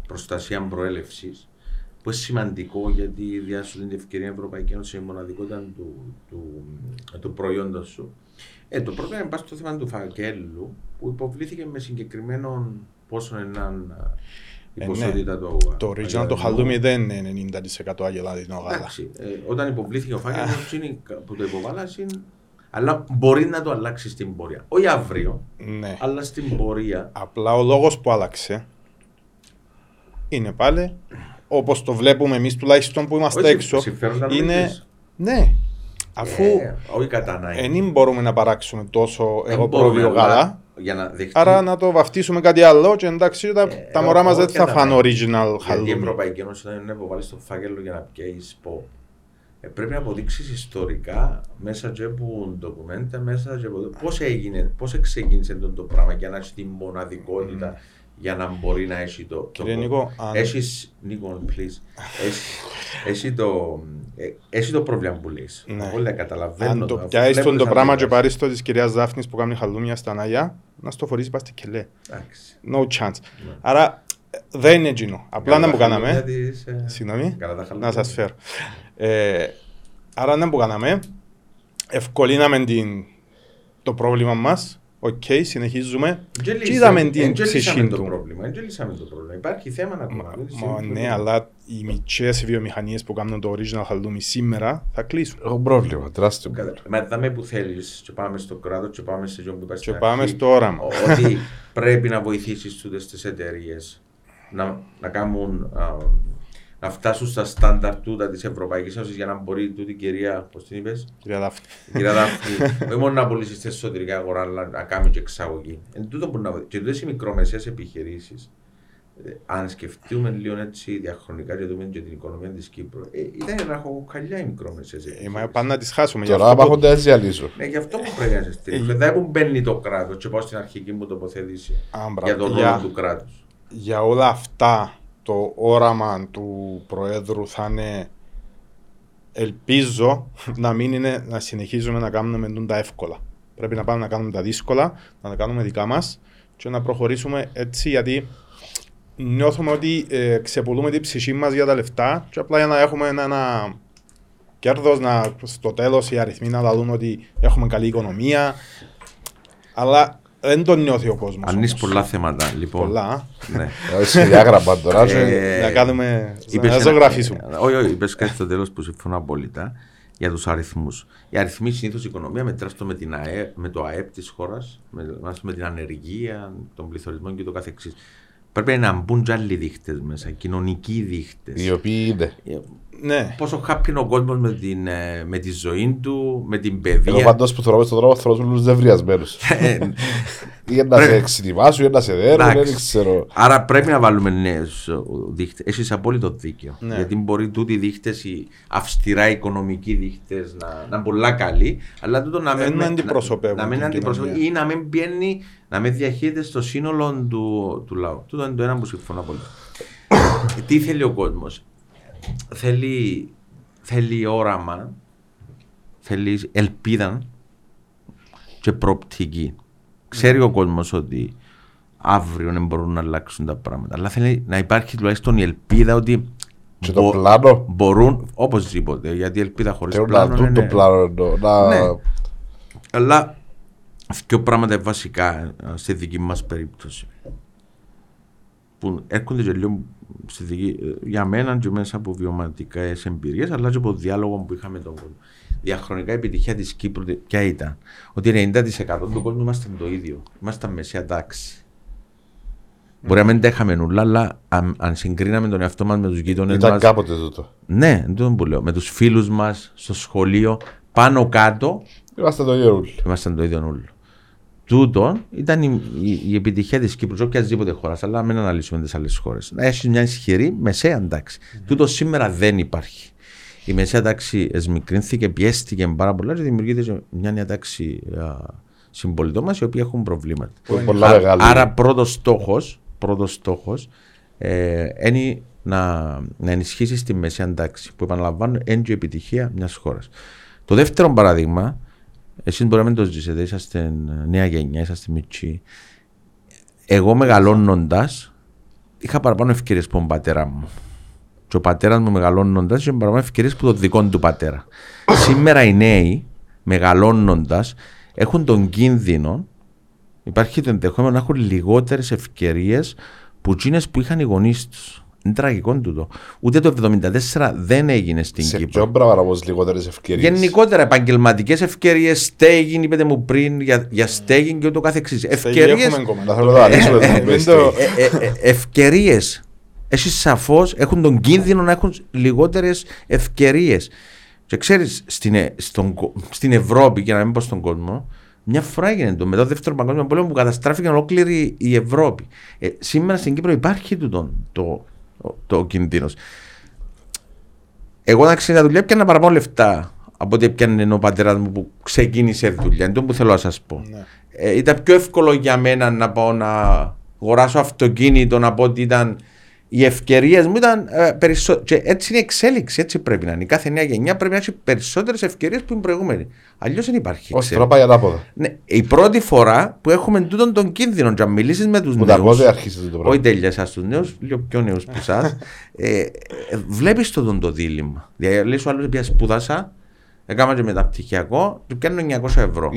προστασία προέλευσης, που είναι σημαντικό γιατί διάσου την ευκαιρία Ευρωπαϊκή Ένωση η μοναδικότητα του, του, του προϊόντος σου. Ε, το πρώτο είναι στο θέμα του φακέλου που υποβλήθηκε με συγκεκριμένο πόσο έναν η ποσότητα ναι. του Το original το χαλούμι δεν είναι 90% αγελάδινο γάλα. Ε, όταν υποβλήθηκε ο φάκελος που το υποβάλλασε, αλλά μπορεί να το αλλάξεις στην πορεία. Όχι αύριο, ναι. αλλά στην πορεία. Απλά ο λόγος που άλλαξε είναι πάλι όπως το βλέπουμε εμείς τουλάχιστον που είμαστε Όχι, έξω, συμφέροντα είναι. νομίζεις. Ναι. Αφού Ε, όχι κατά ανάγκη. δεν μπορούμε να παράξουμε τόσο Δεν εγώ μπορούμε, πρόβιο αλλά γάλα. Για να δεχτεί. Άρα να το βαφτίσουμε κάτι άλλο και εντάξει τα, Ε, τα μωρά μας δεν όχι θα κατά φάνε ανάγκη. original Γιατί η χαλούμι. Ευρωπαϊκή Ένωση δεν είναι υποβάλεις στο φάκελο για να πιέζει πω. Ε, πρέπει να αποδείξεις ιστορικά μέσα και από ντοκουμέντα, μέσα και από. Πώς έγινε, πώς ξεκίνησε το, το πράγμα για να έχει τη μοναδικότητα για να μπορεί να έχει το. το Κύριε Νίκο, αν- Έχεις, Νίκο, please. Έχει, έχει, το, ε, έχει το πρόβλημα που λες. Ναι. Όλα καταλαβαίνω. Αν το αφού πιάσεις τον βλέπεις το πράγμα και αντιδράσεις. πάρεις το της κυρίας Δάφνης που κάνει χαλούμια στα Ναγιά, να στο φορείς πας στη κελέ. Εντάξει. No chance. Άρα ε, δεν είναι εκείνο. Απλά να που Καλά τα κάναμε. χαλούμια της, ε, Συγγνώμη. καλά τα Να χαλούμια. σας φέρω. Ε, άρα να που κάναμε. Ευκολύναμε την, το πρόβλημα μας. Οκ, συνεχίζουμε. Και Και είδαμε λύσαμε- την εν και λύσαμε ψυχή το του. πρόβλημα. εν και λύσαμε το πρόβλημα. Υπάρχει θέμα να Μα, ακόμα. μα, ναι, αλλά οι μικρές βιομηχανίες που κάνουν το original χαλούμι σήμερα θα κλείσουν. Έχω πρόβλημα, τεράστιο. Κατά- Μα δάμε που θέλεις και πάμε στο κράτος και πάμε σε τζόμπι που είπα Και στην πάμε αρχή, στο όραμα. ο- Ότι πρέπει να βοηθήσεις τούτες τις εταιρείες να, να κάνουν α, να φτάσουν στα στάνταρ τούτα της Ευρωπαϊκής Ένωσης για να μπορεί τούτη η κυρία, πώς την είπες, Κυρία Δάφνη. η κυρία Δάφνη, όχι μόνο να πουλήσει στην εσωτερική αγορά, αλλά να κάνει και εξαγωγή. Εν τούτο που να βοηθήσει. Και τούτες οι μικρομεσαίες επιχειρήσεις, ε, αν σκεφτούμε λίγο έτσι διαχρονικά και δούμε και την οικονομία της Κύπρου, ε, ήταν ένα χοκαλιά οι μικρομεσαίες Ε, μα επιχειρήσεις. πάνε να τις χάσουμε. Γι' Τώρα αυτό που- πάγονται έτσι διαλύσω. Ναι, γι' αυτό που πρέπει να σε στηρίξω. Ε, Δεν που μπαίνει το κράτος και πάω στην αρχική μου τοποθέτηση Α, μπράβο. για τον ρόλο Για- του κράτους. για όλα αυτά το όραμα του Προέδρου θα είναι ελπίζω να μην είναι να συνεχίζουμε να κάνουμε τούν τα εύκολα. Πρέπει να πάμε να κάνουμε τα δύσκολα, να τα κάνουμε δικά μας και να προχωρήσουμε έτσι γιατί νιώθουμε ότι ε, ξεπουλούμε την ψυχή μας για τα λεφτά και απλά για να έχουμε ένα, ένα κέρδος να, στο τέλος οι αριθμοί να δουν ότι έχουμε καλή οικονομία αλλά δεν το νιώθει ο κόσμος. Αν είσαι όμως. πολλά θέματα, λοιπόν. Πολλά. Ναι. Σε διάγραμμα τώρα. και- Ε, να κάνουμε. είπες να ένα- ζωγραφίσουμε. ε, Όχι, όχι, είπες κάτι στο τέλος που συμφωνώ απόλυτα για τους αριθμούς. Οι αριθμοί συνήθως η οικονομία μετράς το με, την ΑΕ, με το ΑΕΠ της χώρας, με, μας με την ανεργία, τον πληθωρισμό και το καθεξής. Πρέπει να μπουν και άλλοι δείχτες μέσα, κοινωνικοί δείχτες. Οι οποίοι είναι. Ε, Ναι. Πόσο happy είναι ο κόσμος με, την, ε, με τη ζωή του, με την Εγώ παιδεία. παντός που θεωρώ στον δρόμο θέλω τους νευριασμένους. Ε, Ή να σε εξητιμάσουν ή να σε δέρουν, Εντάξει. δεν ξέρω. Άρα πρέπει να βάλουμε νέους δείχτες. Έχεις απόλυτο δίκιο. Ναι. Γιατί μπορεί τούτοι οι δείχτες, οι αυστηρά οικονομικοί δείχτες, να, να είναι πολλά καλοί, αλλά τούτο να μην, Δεν να, αντιπροσωπεύουν να μην την αντιπροσωπεύουν ή κοινωνία. να μην πιένει, να μην διαχείριται στο σύνολο του, του λαού. Τούτο είναι το ένα που συμφωνώ πολύ. Τι θέλει ο κόσμος, θέλει, θέλει όραμα, θέλει ελπίδα και προοπτική. Ξέρει ο κόσμος ότι αύριο δεν μπορούν να αλλάξουν τα πράγματα. Αλλά θέλει να υπάρχει τουλάχιστον η ελπίδα ότι Και το πλάνο. μπορούν οπωσδήποτε. Γιατί η ελπίδα χωρίς Θέλουν να πλάνο δουν το είναι. πλάνο. εννοώ, Να... Ναι. Αλλά δύο πράγματα βασικά ε, στη δική μας περίπτωση. Που έρχονται και λίγο στη δική, ε, για μένα και μέσα από βιωματικές εμπειρίες, αλλά και από διάλογο που είχαμε τον κόσμο. Διαχρονικά η επιτυχία της Κύπρου τε- ποια ήταν; Ότι 90% του κόσμου είμαστε το ίδιο. Είμαστε μεσαία τάξη. Μπορεί να μην τα είχαμε νουλά, αλλά αν, αν συγκρίναμε τον εαυτό μας με τους γείτονες Ήταν μα. κάποτε τούτο. Ναι, δεν που λέω. Με τους φίλους μας στο σχολείο, πάνω κάτω, Είμαστε το ίδιο όλοι. ήμασταν το ίδιο όλο. Τούτο ήταν η, η, η επιτυχία της Κύπρου, οποιασδήποτε χώρας, αλλά μην αναλύσουμε τις άλλες χώρες. Να έχει μια ισχυρή μεσαία τάξη. Τούτος σήμερα δεν υπάρχει. Η μεσαία τάξη εσμικρύνθηκε, πιέστηκε πάρα πολλά και δημιουργείται και μια νέα τάξη α, συμπολιτών μας οι οποίοι έχουν προβλήματα. Που είναι πολλά Α- μεγάλη. Άρα πρώτος στόχος πρώτος στόχος, ε, είναι να, να ενισχύσεις τη μεσαία τάξη που επαναλαμβάνω είναι και η επιτυχία μιας χώρας. Το δεύτερο παράδειγμα, εσείς μπορεί να μην το ζήσετε, είσαστε νέα γενιά, είσαστε μικροί. Εγώ μεγαλώνοντας, είχα παραπάνω ευκαιρίες από τον πατέρα μου. Και ο πατέρας μου μεγαλώνοντας είχε παραπάνω ευκαιρίες από τον δικό του πατέρα. Σήμερα οι νέοι μεγαλώνοντας έχουν τον κίνδυνο, υπάρχει το ενδεχόμενο να έχουν λιγότερες ευκαιρίες που εκείνες που είχαν οι γονείς τους. Είναι τραγικό τούτο. Ούτε το 1974 δεν έγινε στην Σε Κύπρο. ποιον πράγμα όμως λιγότερες ευκαιρίες; Γενικότερα επαγγελματικές ευκαιρίες, στέγην, είπατε μου πριν για, για στέγην και ούτω καθεξής. Ευκαιρίε. Έχουμε ακόμα. Να θέλω να αναλύσουμε Ε, το μην πες το- το. Ευκαιρίες έχεις σαφώς έχουν τον κίνδυνο να έχουν λιγότερες ευκαιρίες. Και ξέρεις, στην, ε, στην Ευρώπη, και να μην πω στον κόσμο, μια φορά έγινε το μετά το δεύτερο παγκόσμιο πόλεμο που καταστράφηκε ολόκληρη η Ευρώπη. Ε, σήμερα στην Κύπρο υπάρχει το, το, το, το κίνδυνο. Εγώ να ξέρει δουλειά πιάνα παραπάνω λεφτά από ό,τι πιάνε ο πατέρας μου που ξεκίνησε δουλειά. Είναι το που θέλω να σας πω. Ναι. Ε, ήταν πιο εύκολο για μένα να πάω να αγοράσω αυτοκίνητο από ότι ήταν οι ευκαιρίες μου ήταν ε, περισσότερε. Έτσι είναι η εξέλιξη, έτσι πρέπει να είναι. Η κάθε νέα γενιά πρέπει να έχει περισσότερες ευκαιρίες που είναι προηγούμενη. Αλλιώς δεν υπάρχει. Όχι, τώρα πάει ανάποδα. Ναι, η πρώτη φορά που έχουμε τούτον τον κίνδυνο, να μιλήσεις με τους νέου. Ούτε αρχίσετε το πράγμα. Όχι τέλεια, εσά τους νέους, λίγο πιο νέους που εσάς. ε, Βλέπεις το τον το δίλημα. Δηλαδή, λέει ο άλλος πια σπούδασα, έκανα και μεταπτυχιακό, του πιάνω 900 ευρώ.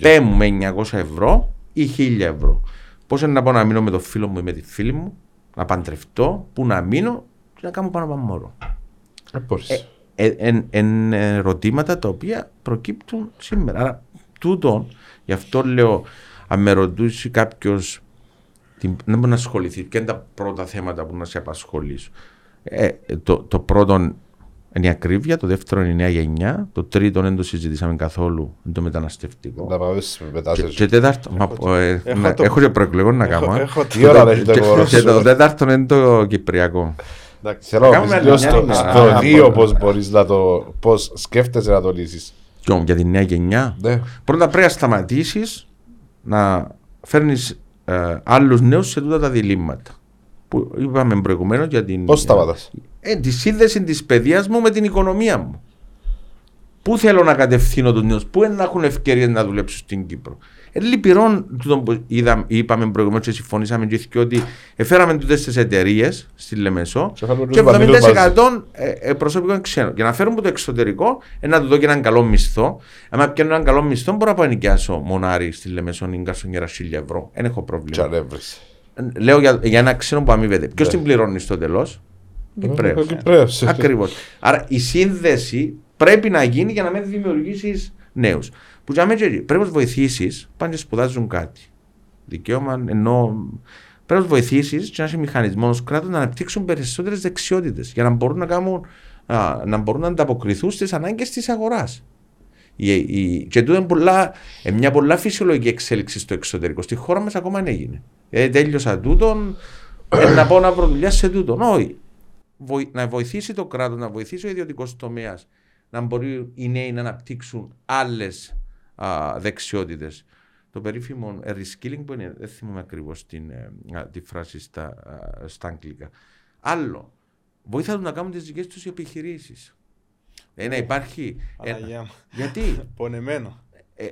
Πέ μου με 900 ευρώ ή 1000 ευρώ. Πώς είναι να πάω να μείνω με το φίλο μου ή με τη φίλη μου; Να παντρευτώ, που να μείνω και να κάνω πάνω από μωρό. Ε, ε, εν, ερωτήματα τα οποία προκύπτουν σήμερα. Άρα, τούτο, γι' αυτό λέω, αν με ρωτήσει κάποιος να μπορεί να ασχοληθεί, ποια είναι τα πρώτα θέματα που να σε απασχολήσουν. Ε, το, το πρώτο είναι η ακρίβεια, το δεύτερο είναι η νέα γενιά, το τρίτο δεν το συζητήσαμε καθόλου, είναι το μεταναστευτικό. Να πάμε μετά και, και τέταρτο, μα, ε, έχω, να, το... έχω και προεκλογό να κάνω. Ε. Έχω τι ώρα έχει το Και το τέταρτο είναι το κυπριακό. Θέλω να στο δύο πώς μπορείς να το, πώς σκέφτεσαι να το λύσεις. Για τη νέα γενιά. Ναι. Πρώτα πρέπει να σταματήσεις να φέρνεις ε, άλλους νέους σε τούτα τα διλήμματα που είπαμε προηγουμένως για την. Πώς σταματά. Ε, τη σύνδεση της παιδεία μου με την οικονομία μου. Πού θέλω να κατευθύνω του νέου, πού να έχουν ευκαιρίες να δουλέψουν στην Κύπρο. Ε, λυπηρόν, είδα, είπαμε προηγουμένως και συμφωνήσαμε και ότι έφεραμε τούτες τις εταιρείες στη Λεμεσό και 70% ε, ε, προσωπικό είναι ξένο. Για να φέρουν από το εξωτερικό, ε, να του δω και έναν καλό μισθό. Αν πιάνω έναν καλό μισθό, μπορώ να πάω νοικιάσω μονάρι στη Λεμεσό, νοικιάσω χίλια ευρώ. Δεν έχω πρόβλημα. Λέω για, για ένα ξένο που αμείβεται. Ποιος ναι. την πληρώνει στο τέλο, Κυπρέος. Ακριβώς. Άρα η σύνδεση πρέπει να γίνει για να μην δημιουργήσεις νέους. Που για μένα πρέπει να βοηθήσεις, πάνε και σπουδάζουν κάτι. Δικαίωμα ενώ πρέπει να βοηθήσεις και να έχει μηχανισμός κράτος να αναπτύξουν περισσότερες δεξιότητες για να μπορούν να, κάνουν, να μπορούν να ανταποκριθούν στις ανάγκες της αγοράς. Η, η, και τούτο είναι πολλά, ε, μια πολλά φυσιολογική εξέλιξη στο εξωτερικό. Στη χώρα μας ακόμα δεν έγινε. Ε, τέλειωσα τούτον, ε, να πάω να βρω δουλειά σε τούτον. Όχι. Βοη, να βοηθήσει το κράτος, να βοηθήσει ο ιδιωτικός τομέας να μπορεί οι νέοι να αναπτύξουν άλλες δεξιότητες. Το περίφημο reskilling που είναι, δεν θυμάμαι ακριβώς ε, τη φράση στα, στα αγγλικά. Άλλο. Βοήθησαν να κάνουν τις δικές τους επιχειρήσεις. Ένα υπάρχει. Ένα. Γιατί; Πονεμένο.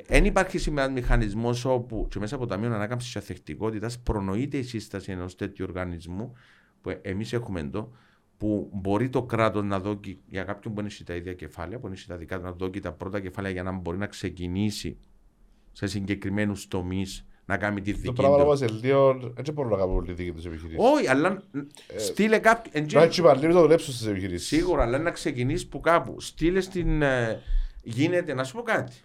Δεν ε, υπάρχει σήμερα μηχανισμός όπου και μέσα από το Ταμείο Ανάκαμψη Αθεκτικότητα προνοείται η σύσταση ενός τέτοιου οργανισμού που εμείς έχουμε εδώ, που μπορεί το κράτος να δώσει για κάποιον που έχει τα ίδια κεφάλαια, που έχει τα δικά του, να δώσει τα πρώτα κεφάλαια για να μπορεί να ξεκινήσει σε συγκεκριμένους τομείς να κάνει τη δική του. Το πράγμα όμως ελδίο, έτσι μπορούν να κάνουν τη δική τους επιχειρήση. Όχι, αλλά ε, στείλε κάποιο... Να έτσι παλίρει το δουλέψουν στις επιχειρήσεις. Σίγουρα, αλλά να ξεκινήσεις που κάπου. Στείλε στην... Ε, γίνεται, να σου πω κάτι.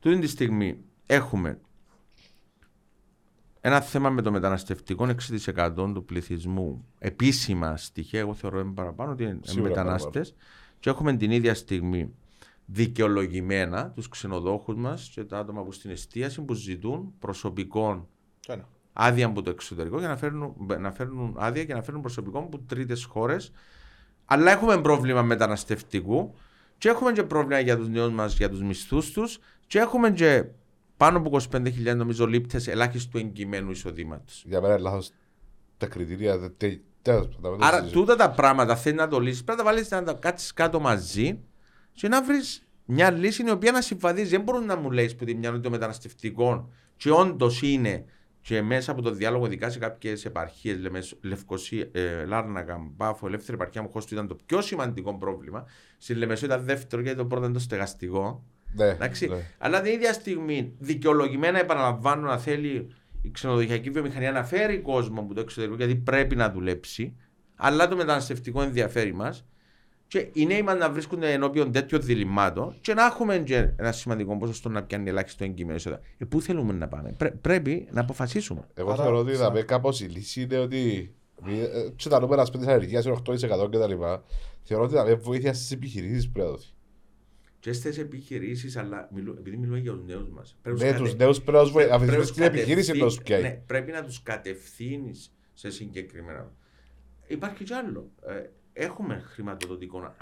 Τούτη τη στιγμή έχουμε ένα θέμα με το μεταναστευτικό 6% του πληθυσμού. Επίσημα στοιχεία, εγώ θεωρώ είναι παραπάνω ότι είναι μετανάστες. Και έχουμε την ίδια στιγμή δικαιολογημένα τους ξενοδόχους μας και τα άτομα που στην εστίαση που ζητούν προσωπικών άδεια από το εξωτερικό για να φέρνουν, να φέρνουν άδεια και να φέρνουν προσωπικό από τρίτες χώρες. Αλλά έχουμε πρόβλημα μεταναστευτικού και έχουμε και πρόβλημα για τους νέους μας, για τους μισθούς τους και έχουμε και πάνω από 25.000 νομίζω λήπτες ελάχιστου εγκυμένου εισοδήματος. Για μένα λάθος τα κριτήρια. Άρα τούτα τα πράγματα θέλεις να το λύσεις. Πρέπει να τα βάλεις να τα κάτσεις κάτω μαζί και να βρεις μια λύση η οποία να συμβαδίζει. Δεν μπορούν να μου λέει που τη μια το μεταναστευτικό και όντως είναι και μέσα από το διάλογο, ειδικά σε κάποιες επαρχίες, Λευκοσία, ε, Λάρνακα, Μπάφο, Ελεύθερη επαρχία μου, χώστο ήταν το πιο σημαντικό πρόβλημα. Στη Λεμεσό ήταν δεύτερο γιατί το πρώτο ήταν το στεγαστικό. Ναι, ναι. Αλλά την ίδια στιγμή δικαιολογημένα επαναλαμβάνω να θέλει η ξενοδοχειακή βιομηχανία να φέρει κόσμο από το εξωτερικό γιατί πρέπει να δουλέψει. Αλλά το μεταναστευτικό ενδιαφέρει μας. Και οι νέοι μας να βρίσκονται ενώπιον τέτοιων διλημάτων και να έχουμε και ένα σημαντικό ποσοστό να πιάνει ελάχιστο εγκυμένο Ε, πού θέλουμε να πάμε; Πρέ, πρέπει να αποφασίσουμε. Εγώ θεωρώ ότι θα κάπως η λύση είναι ότι Ε, και τα νούμερα σπέντες ανεργίας είναι 8% και τα λοιπά. Θεωρώ ότι τα βοήθεια στις επιχειρήσεις πρέπει να δοθεί. Και στις επιχειρήσεις, αλλά μιλού, επειδή μιλούμε για τους νέους μας. Ναι, τους νέους πρέπει να βοηθήσεις την επιχείρηση να τους πιάει. Ναι, πρέπει να τους κατευθύνεις σε συγκεκριμένα. Υπάρχει κι άλλο. Ε, έχουμε χρηματοδοτικό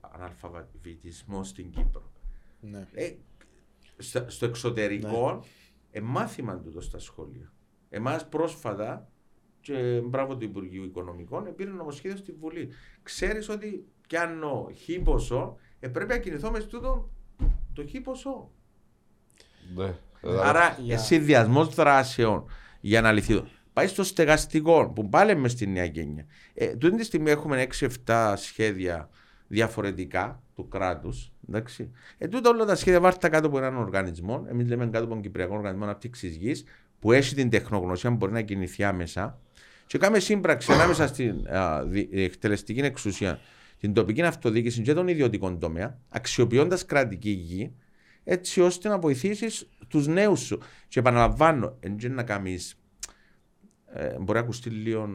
αναλφαβητισμό στην Κύπρο. Ναι. Ε, στο, στο εξωτερικό, ναι. ε, μάθημα τούτο στα σχόλια. Εμάς πρόσφατα, και μπράβο του Υπουργείου Οικονομικών, πήρε νομοσχέδιο στη Βουλή. Ξέρεις ότι κι αν χ ποσό, ε, πρέπει να κινηθώ μες τούτο το χ ποσό. Ναι. Άρα, yeah. συνδυασμός δράσεων για να λυθεί. Πάει στο στεγαστικό που πάλι μες στη νέα γένεια. Ε, τούτη τη στιγμή έχουμε 6-7 σχέδια διαφορετικά του κράτους. Ε, τούτα όλα τα σχέδια βάρτα κάτω από έναν οργανισμό. Εμείς λέμε κάτω από τον Κυπριακό Οργανισμό Αναπτύξη Γης, που έχει την τεχνογνωσία που μπορεί να κινηθεί άμεσα. Και κάνουμε σύμπραξη ανάμεσα στην α, εκτελεστική εξουσία, την τοπική αυτοδιοίκηση και τον ιδιωτικό τομέα, αξιοποιώντας κρατική γη, έτσι ώστε να βοηθήσεις τους νέους σου. Και επαναλαμβάνω, δεν να κάνεις ε, μπορεί να ακουστεί λίγο.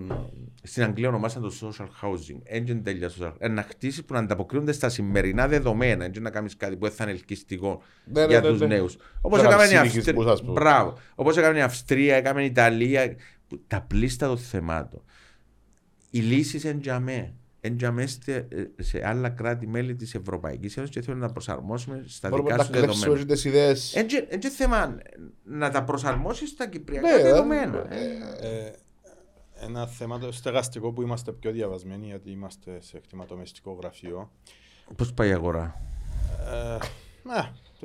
Στην Αγγλία ονομάσαν το social housing. Έτσι τέλεια social. Ε, να χτίσει που να ανταποκρίνονται στα σημερινά δεδομένα. Έτσι να κάνεις κάτι που θα είναι ελκυστικό ναι, ναι, για ναι, τους ναι, νέους. Όπως έκαμε η Αυστρία. Μπράβο. Όπως έκαμε η Αυστρία, έκαμε η Ιταλία. Τα πλήστα των θεμάτων. Οι λύσεις εν τζαμέ εντιαμέστε σε άλλα κράτη-μέλη της Ευρωπαϊκής Ένωσης και θέλουμε να προσαρμόσουμε στα Μπορούμε δικά σου δεδομένα. Έτσι θέμα να τα προσαρμόσεις στα κυπριακά ναι, δεδομένα. Ε, ε, ένα θέμα το στεγαστικό που είμαστε πιο διαβασμένοι γιατί είμαστε σε κτηματομεστικό γραφείο. Πώς πάει η αγορά, ε,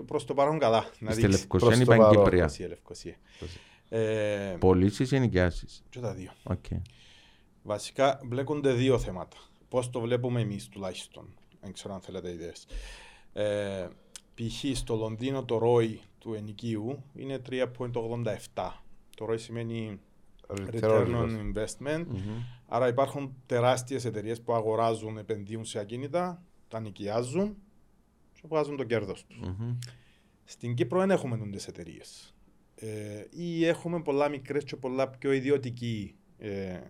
Προς το παρόν καλά. Στη Λευκοσία ή Παγκύπρια. Ε, Πωλήσεις ή νοικιάσεις; Και τα δύο. Okay. Βασικά μπλέκονται δύο θέματα πώς το βλέπουμε εμείς τουλάχιστον. Δεν ξέρω αν θέλετε ιδέες. Ε, π.χ. στο Λονδίνο το ROI του ενοικίου είναι 3,87. Το ROI σημαίνει Return on Investment. Άρα υπάρχουν τεράστιες εταιρείες που αγοράζουν, επενδύουν σε ακίνητα, τα νοικιάζουν και βγάζουν το κέρδος τους. Στην Κύπρο δεν έχουμε τέτοιε εταιρείες. Ε, ή έχουμε πολλά μικρές και πολλά πιο ιδιωτική ε,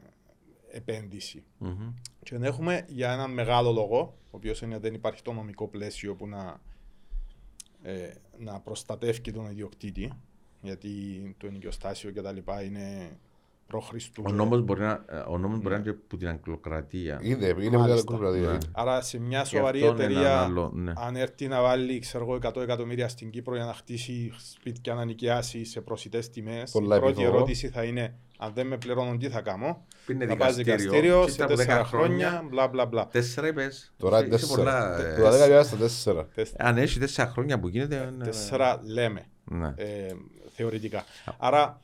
επένδυση. Mm-hmm. Και έχουμε για έναν μεγάλο λόγο, ο οποίος είναι δεν υπάρχει το νομικό πλαίσιο που να, ε, να προστατεύει τον ιδιοκτήτη, γιατί το ενοικιοστάσιο και τα λοιπά είναι ο νόμος μπορεί να, ο νόμος μπορεί να είναι από την Αγγλοκρατία. Είναι, είναι από την Αγγλοκρατία. Ναι. Άρα σε μια σοβαρή εταιρεία, άλλο, ναι. αν έρθει να βάλει ξέρω, 100 εκατομμύρια στην Κύπρο για να χτίσει σπίτια να νοικιάσει σε προσιτές τιμές, η πρώτη ερώτηση θα είναι αν δεν με πληρώνουν τι θα κάνω; Πίνε θα πάει δικαστήριο σε τέσσερα χρόνια, μπλα μπλα μπλα. Τέσσερα είπες. Τώρα τέσσερα. Τώρα δέκα στα τέσσερα. Αν έχει τέσσερα χρόνια που γίνεται. Τέσσερα λέμε. Ναι. Ε, θεωρητικά. Άρα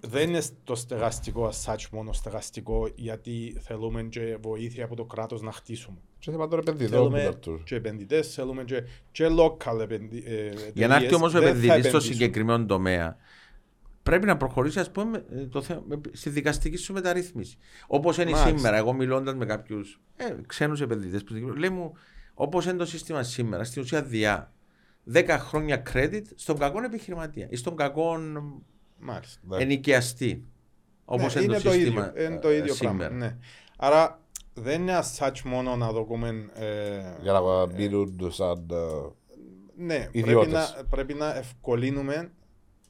δεν είναι το στεγαστικό ασάτσι μόνο στεγαστικό γιατί θέλουμε και βοήθεια από το κράτος να χτίσουμε. Και θέμα των επενδυτών. Θέλουμε και επενδυτές, θέλουμε και, και local επενδυτές. Για να έρθει όμως ο επενδυτής στο συγκεκριμένο τομέα πρέπει να προχωρήσει ας πούμε, το θέμα, στη δικαστική σου μεταρρύθμιση. Όπως είναι Μάλιστα. σήμερα, εγώ μιλώντας με κάποιους ε, ξένους επενδυτές, λέει μου, όπως είναι το σύστημα σήμερα, στην ουσία διά 10 χρόνια credit στον κακό επιχειρηματία ή στον κακό ενοικιαστή. Όπως ναι, είναι, το σύστημα ίδιο, είναι το ίδιο ε, σήμερα. Πράγμα. Ναι. Άρα δεν είναι as μόνο να δούμε. Ε, Για να μπει σαν. Ε, ναι, πρέπει να, πρέπει να ευκολύνουμε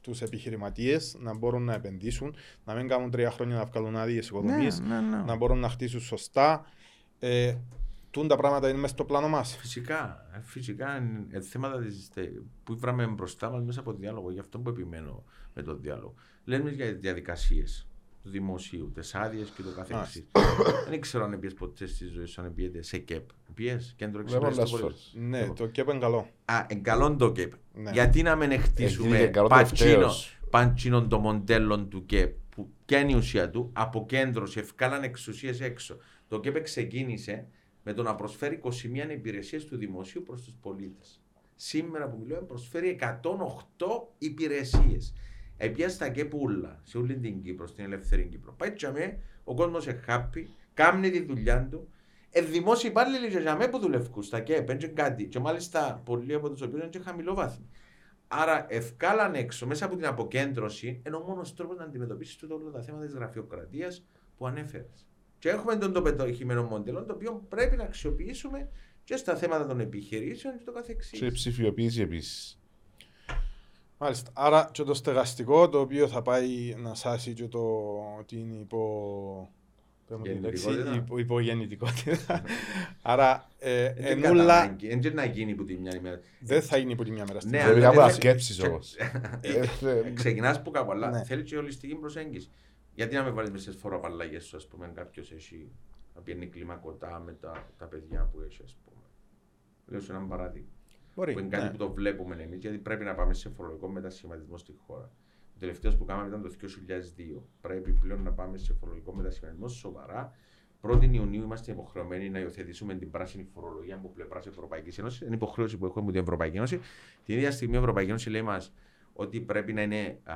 τους επιχειρηματίες να μπορούν να επενδύσουν, να μην κάνουν τρία χρόνια να βγάλουν άδειες οικοδομή, ναι, ναι, ναι. να μπορούν να χτίσουν σωστά. Ε, Τούν τα πράγματα είναι μέσα στο πλάνο μας. Φυσικά. Ε, φυσικά είναι θέματα που βράμε μπροστά μας μέσα από διάλογο. Γι' αυτό που επιμένω με το διάλογο. Λέμε για διαδικασίες του δημοσίου, τις άδειες και το καθεξή. Δεν ξέρω αν πιες ποτέ στη ζωή σου, αν πιέτε σε ΚΕΠ. Πιες κέντρο εξυπηρεσίας. Ναι, το ΚΕΠ είναι καλό. Α, είναι καλό το ΚΕΠ. Ναι. Γιατί να μην χτίσουμε παντσίνο το μοντέλο του ΚΕΠ, που και είναι η ουσία του, αποκέντρωση, ευκάλαν εξουσίες έξω. Το ΚΕΠ ξεκίνησε με το να προσφέρει 21 υπηρεσίες του δημοσίου προς τους πολίτες. Σήμερα που μιλούμε προσφέρει 108 υπηρεσίες. Επία στα και πουλά σε όλη την Κύπρο, στην ελεύθερη Κύπρο. Πάει τσαμέ, ο κόσμος happy, κάνει τη δουλειά του. Ε, δημόσιοι υπάλληλοι για μένα που δουλεύουν στα και πέντζε κάτι. Και μάλιστα πολλοί από τους οποίους είναι και χαμηλό βάθμο. Άρα, ευκάλαν έξω μέσα από την αποκέντρωση, ενώ ο μόνος τρόπος να αντιμετωπίσεις όλα τα θέματα της γραφειοκρατίας, που ανέφερες. Και έχουμε τον το πετυχημένο μοντέλο το οποίο πρέπει να αξιοποιήσουμε και στα θέματα των επιχειρήσεων και το καθεξής. Και ψηφιοποίηση επίσης. Μάλιστα. Άρα και το στεγαστικό το οποίο θα πάει να σάσει και το την υπο... Υπογεννητικότητα. Άρα, ε, ενούλα. Δεν να γίνει που τη μια ημέρα. Δεν θα γίνει που τη μια μέρα. Ναι, αλλά πρέπει να σκέψεις όμως. Ξεκινάς που κάπου, αλλά ναι. θέλει και ολιστική προσέγγιση. Γιατί να με βάλεις μέσα στις φοροαπαλλαγές σου, ας πούμε, κάποιος έχει να πιένει κλιμακωτά με τα, τα παιδιά που έχει, ας πούμε. Λέω σε ένα παράδειγμα. Μπορεί, που είναι κάτι ναι. που το βλέπουμε εμείς, γιατί πρέπει να πάμε σε φορολογικό μετασχηματισμό στη χώρα. Ο τελευταίο που κάναμε ήταν το 2002. Πρέπει πλέον να πάμε σε φορολογικό μετασχηματισμό σοβαρά. 1η Ιουνίου είμαστε υποχρεωμένοι να υιοθετήσουμε την πράσινη φορολογία από πλευράς τη Ευρωπαϊκής Ένωσης. Είναι υποχρέωση που έχουμε την Ευρωπαϊκή Ένωση. Την ίδια στιγμή η Ευρωπαϊκή Ένωση λέει μας ότι πρέπει να είναι α,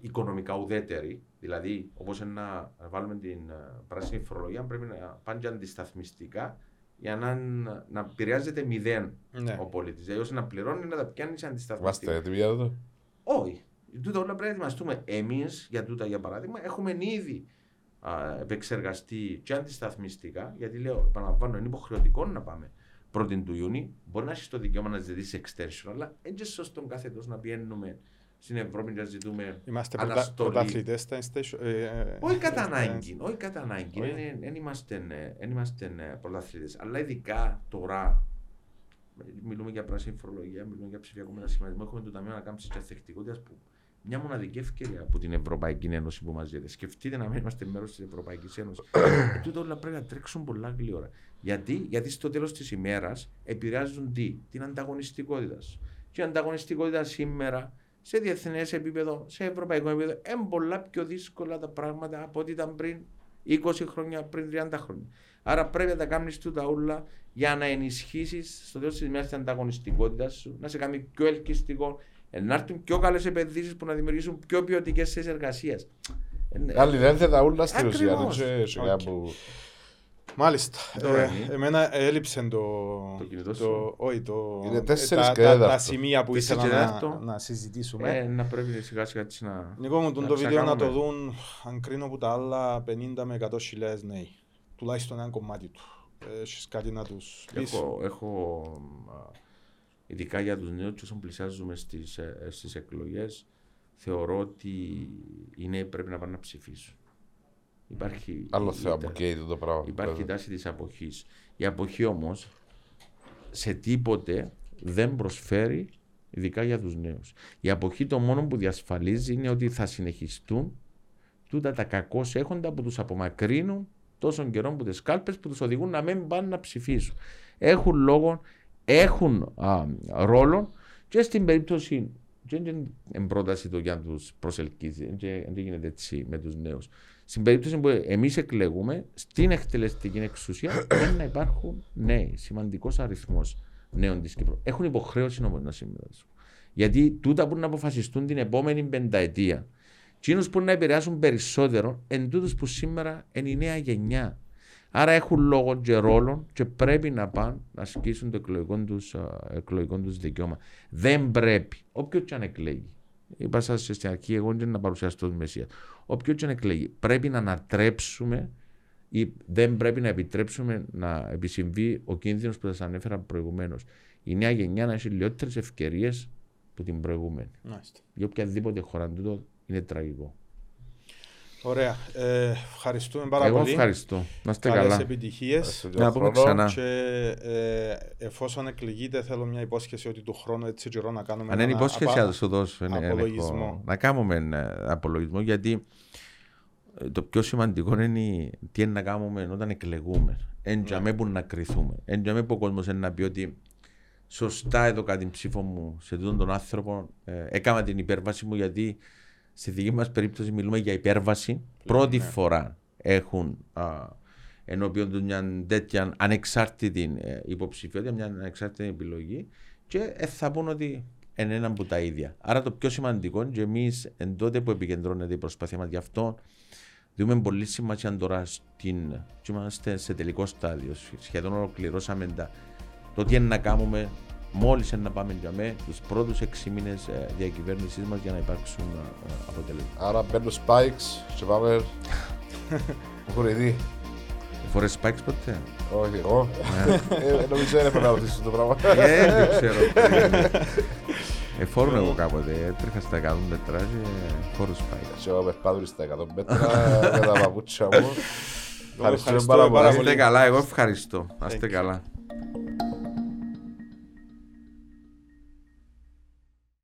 οικονομικά ουδέτερη. Δηλαδή, όπως να βάλουμε την α, πράσινη φορολογία, πρέπει να πάνε και αντισταθμιστικά για να, να επηρεάζεται μηδέν ναι. ο πολίτης. Δηλαδή, ώστε να πληρώνει να τα πιάνεις αντισταθμιστικά. Είμαστε έτοιμοι για αυτό. Όχι. Τούτα όλα πρέπει να ετοιμαστούμε. Εμείς, για τούτα για παράδειγμα, έχουμε ήδη α, επεξεργαστεί και αντισταθμιστικά, γιατί λέω, επαναλαμβάνω, είναι υποχρεωτικό να πάμε 1η του Ιούνιου. Μπορεί να έχεις το δικαίωμα να ζητήσεις extension, αλλά έτσι σωστό κάθε τόσο να πιένουμε στην Ευρώπη να ζητούμε Είμαστε πρωταθλητές στα station. Ε, ε, όχι κατά ανάγκη. Όχι κατά ανάγκη. Δεν είμαστε πρωταθλητές. Αλλά ειδικά τώρα μιλούμε για πράσινη φορολογία, μιλούμε για ψηφιακό μετασχηματισμό. Έχουμε το Ταμείο Ανακάμψης και Αθεκτικότητα που μια μοναδική ευκαιρία από την Ευρωπαϊκή Ένωση που μας δίνει. Σκεφτείτε να μην είμαστε μέρος της Ευρωπαϊκής Ένωσης. ε, τούτο όλα πρέπει να τρέξουν πολλά γλύωρα. Γιατί, Γιατί στο τέλος της ημέρας επηρεάζουν τι, την ανταγωνιστικότητα. Και η ανταγωνιστικότητα σήμερα σε διεθνές επίπεδο, σε ευρωπαϊκό επίπεδο, είναι πολλά πιο δύσκολα τα πράγματα από ό,τι ήταν πριν 20 χρόνια, πριν 30 χρόνια. Άρα πρέπει να τα κάνεις τούτα όλα για να ενισχύσεις στο τέλος της ημέρας την ανταγωνιστικότητα σου, να σε κάνει πιο ελκυστικό, να έρθουν πιο καλές επενδύσεις που να δημιουργήσουν πιο ποιοτικές θέσεις εργασίας. Άλλοι δεν θα τα όλα στην ουσία. Μάλιστα. Ε, εμένα έλειψε το, το κινητό σου. όχι, το, Είναι τέσσερις τα, τα, τα, σημεία που ήθελα να, να συζητήσουμε. Ε, να πρέπει σιγά σιγά να Νικό μου, το βίντεο να το δουν, αν κρίνω από τα άλλα 50 με 100 χιλιάδες νέοι. Τουλάχιστον ένα κομμάτι του. Έχεις κάτι να τους πεις; Έχω, έχω ειδικά για τους νέους, όσων πλησιάζουμε στις, ε, στις εκλογές, θεωρώ ότι οι νέοι πρέπει να πάνε να ψηφίσουν. Υπάρχει, Άλλο θέμα από το πράγμα. Υπάρχει τάση τη αποχή. Η αποχή όμω σε τίποτε δεν προσφέρει, ειδικά για του νέου. Η αποχή το μόνο που διασφαλίζει είναι ότι θα συνεχιστούν τούτα τα κακώ έχοντα που του απομακρύνουν τόσο καιρό που τι κάλπε που του οδηγούν να μην πάνε να ψηφίσουν. Έχουν λόγο, έχουν α, ρόλο και στην περίπτωση δεν είναι πρόταση το για να του προσελκύσει, δεν γίνεται έτσι με του νέου. Στην περίπτωση που εμείς εκλεγούμε, στην εκτελεστική εξουσία πρέπει να υπάρχουν νέοι, σημαντικός αριθμός νέων τη Κύπρου. Έχουν υποχρέωση όμως να συμμετάσχουν. Γιατί τούτα που να αποφασιστούν την επόμενη πενταετία, εκείνου που να επηρεάσουν περισσότερο, εν τούτου που σήμερα είναι η νέα γενιά. Άρα έχουν λόγο και ρόλο και πρέπει να πάνε να ασκήσουν το εκλογικό τους δικαίωμα. Δεν πρέπει, όποιος και αν εκλέγει, Είπα σα στην αρχή, εγώ δεν να παρουσιάσω τον Μεσία. Όποιο και αν εκλέγει, πρέπει να ανατρέψουμε ή δεν πρέπει να επιτρέψουμε να επισυμβεί ο κίνδυνος που σας ανέφερα προηγουμένως. Η νέα γενιά να έχει λιγότερε ευκαιρίες που την προηγούμενη. Για οποιαδήποτε χώρα τούτο είναι τραγικό. Ωραία. Ε, ευχαριστούμε πάρα Εγώ πολύ. Εγώ ευχαριστώ. Να είστε καλά. επιτυχίες. Να πούμε ξανά. Και ε, εφόσον εκλεγείτε, θέλω μια υπόσχεση ότι του χρόνου έτσι καιρό να κάνουμε Αν είναι υπόσχεση, θα σου δώσω απολογισμό. Να κάνουμε ένα απολογισμό, γιατί ε, το πιο σημαντικό είναι τι είναι να κάνουμε όταν εκλεγούμε. Έντιαμε ναι. που να κρυθούμε. Έντιαμε που ο κόσμος να πει ότι σωστά εδώ κάτι ψήφο μου σε αυτόν τον άνθρωπο. Ε, έκανα την υπέρβαση μου γιατί Στη δική μας περίπτωση μιλούμε για υπέρβαση. Πρώτη ναι. φορά έχουν α, ενώπιον του μια τέτοια ανεξάρτητη ε, υποψηφιότητα, μια ανεξάρτητη επιλογή και ε, θα πούν ότι είναι ένα από τα ίδια. Άρα το πιο σημαντικό και εμείς εν τότε που επικεντρώνεται η προσπάθεια μας γι' αυτό δούμε πολύ σημασία τώρα στην. είμαστε σε τελικό στάδιο. Σχεδόν ολοκληρώσαμε τα, το τι είναι να κάνουμε μόλις να πάμε για με τους πρώτους 6 μήνες διακυβέρνησής μας για να υπάρξουν ε, αποτελέσματα. Άρα μπαίνουν spikes και πάμε. Χωρετή. Φορές spikes ποτέ; Όχι, εγώ. Νομίζω δεν έπρεπε να ρωτήσω το πράγμα. Ε, δεν ξέρω. Εφόρουν εγώ κάποτε, έτρεχα στα 100 μέτρα και φόρου spikes. Και εγώ περπάτουν στα 100 μέτρα με τα παπούτσια μου. Ευχαριστώ πάρα πολύ. Άστε καλά, εγώ ευχαριστώ. Άστε καλά.